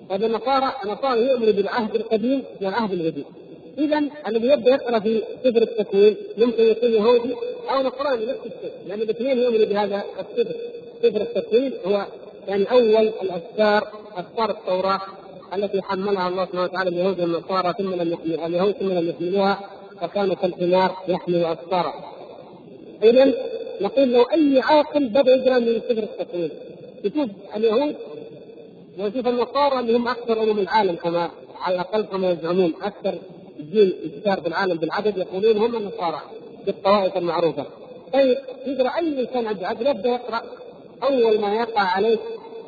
S1: طيب النصارى النصارى يؤمنوا بالعهد القديم والعهد الجديد اذا الذي يبدأ يقرأ في سفر التكوين ممكن يكون يهودي أو نصراني نفس الشيء لأن الاثنين يؤمنوا بهذا السفر سفر التكوين هو يعني أول الاسفار اسفار التوراة التي حملها الله سبحانه وتعالى اليهود والنصارى ثم لم يحمل اليهود ثم لم يحملوها فكانوا كالحمار يحمل اسفارا. اذا نقول لو أي عاقل بدأ يقرأ من سفر التكوين يشوف اليهود ويشوف النصارى اللي هم أكثر أمم العالم كما على الأقل كما يزعمون أكثر دين انتشار في العالم بالعدد يقولون هم النصارى بالطوائف المعروفة. طيب يقرأ أي إنسان عنده عدد يبدأ يقرأ أول ما يقع عليه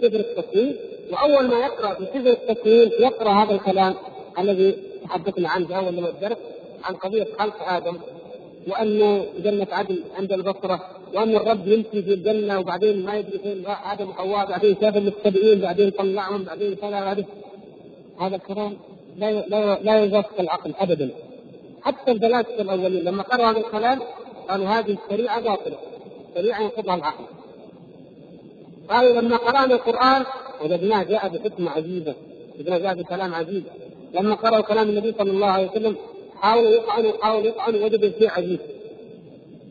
S1: سفر التكوين وأول ما يقرأ في سفر التكوين يقرأ هذا الكلام الذي تحدثنا عنه في أول الدرس عن قضية خلق آدم وانه جنة عدن عند البصرة وأن الرب يمشي في الجنة وبعدين ما يدري فين آدم وحواء بعدين شاف المتبعين بعدين طلعهم بعدين كذا هذا. الكلام لا لا لا يوافق العقل ابدا. حتى الفلاسفه الأولين لما قرأوا هذا الكلام قالوا هذه الشريعة باطلة شريعة ينقضها العقل. قالوا لما قرأنا القرآن وجدناه جاء بحكمه عجيبه وجدناه جاء بكلام عجيب لما قرأوا كلام النبي صلى الله عليه وسلم حاولوا يطعنوا حاولوا يطعنوا وجدوا شيء عجيب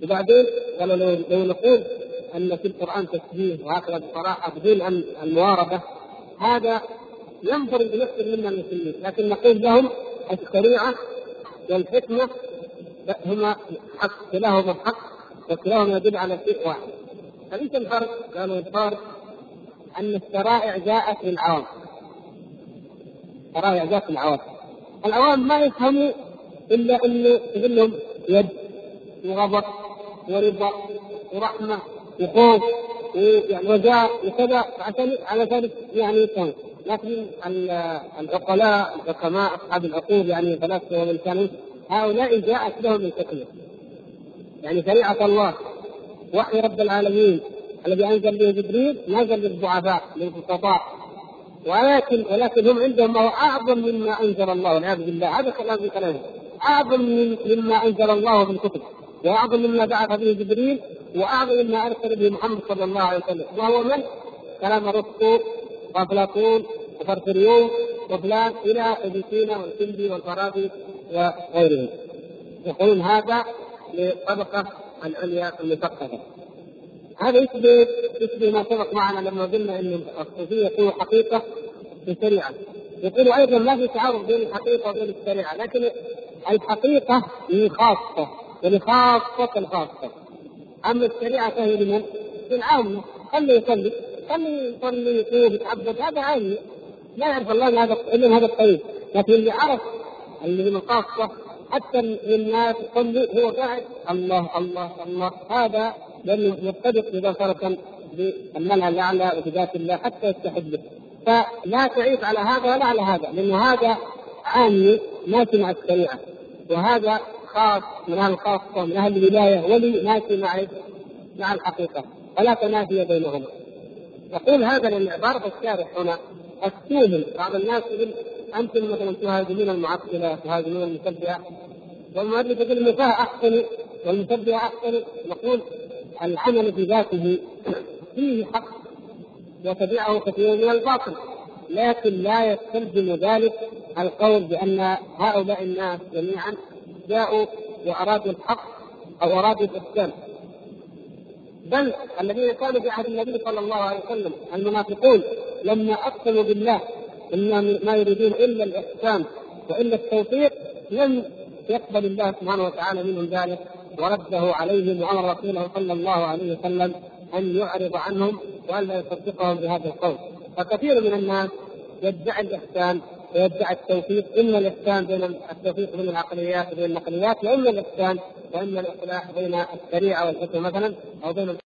S1: وبعدين قالوا لو, لو نقول أن في القرآن تشبيه وهكذا بصراحه بدون ان المواربة هذا ينفرد بنفسه منا المسلمين. لكن نقول لهم الشريعة والحكمة هما حق كلاهما حق وكلاهما يدل على شيء واحد. فليس الفرق؟ قالوا الفرق أن الشرائع جاءت للعوام. الشرائع جاءت للعوام. العوام ما يفهموا إلا انه يقول لهم يد وغضب ورضا ورحمة وخوف ويعني رجاء وكذا. عشان على ذلك يعني يفهم لكن العقلاء الحكماء أصحاب العقول يعني الفلاسفه والانسانيين هؤلاء جاءت لهم الحكمة. يعني شريعة الله. وحي رب العالمين الذي أنزل به جبريل نزل للضعفاء للبسطاء ولكن ولكن هم عندهم ما هو أعظم مما أنزل الله والعياذ بالله. هذا كلام من كلامهم أعظم مما أنزل الله في الكتب وأعظم مما بعث به جبريل وأعظم مما أرسل به محمد صلى الله عليه وسلم. وهو من؟ كلام ارسطو وأفلاطون وفرفريون وفلان إلى ابن سينا والكندي والفارابي وغيرهم. يقولون هذا للطبقه العليا المثقفه هذا يشبه يشبه ما سبق معنا لما قلنا إن الصوفيه يكون حقيقه في الشريعة. يقولوا أيضا ما في تعارض بين الحقيقة وبين الشريعة لكن الحقيقة هي خاصه ولخاصه الخاصة. أما الشريعة فهي لمن؟ للعامه خليه يصلي خليه يصلي يصوم يتعبد هذا عادي لا يعرف الله هذا الا هذا الطريق. لكن اللي عرف اللي من الخاصة حتى الناس يصلي هو قاعد الله الله الله. هذا لأنه يتفق مباشرة بالمنهج الأعلى وبذات الله حتى يستحب فلا تعيب على هذا ولا على هذا لأنه هذا عامي ماشي مع الشريعة. وهذا خاص من أهل الخاصه من أهل الولاية ولي ماشي مع مع الحقيقة. ولا تنافي بينهما. يقول هذا لأن عباره الشارح هنا السوم بعض الناس يقول أنتم مثلا تهاجمون المعطله تهاجمون المشبهه والمؤلف يقول المفاه أحسن والمشبهه أحسن. نقول العمل بذاته فيه حق وتبعه كثير من الباطل لكن لا يستلزم ذلك القول بأن هؤلاء الناس جميعا جاءوا وأرادوا الحق أو أرادوا الاسلام بل الذين كانوا في عهد النبي صلى الله عليه وسلم المنافقون لما أقسموا بالله ان ما يريدون إلا الإحسان وإلا التوفيق لم يقبل الله سبحانه وتعالى منهم ذلك. ورده عليهم وامر رسوله صلى الله عليه وسلم أن يعرض عنهم والا يصدقهم بهذا القول. فكثير من الناس يدعي الإحسان ويدعي التوفيق. اما الإحسان بين التوفيق بين العقليات وبين النقليات واما الإحسان واما الإصلاح بين الشريعة والحكم مثلا أو بين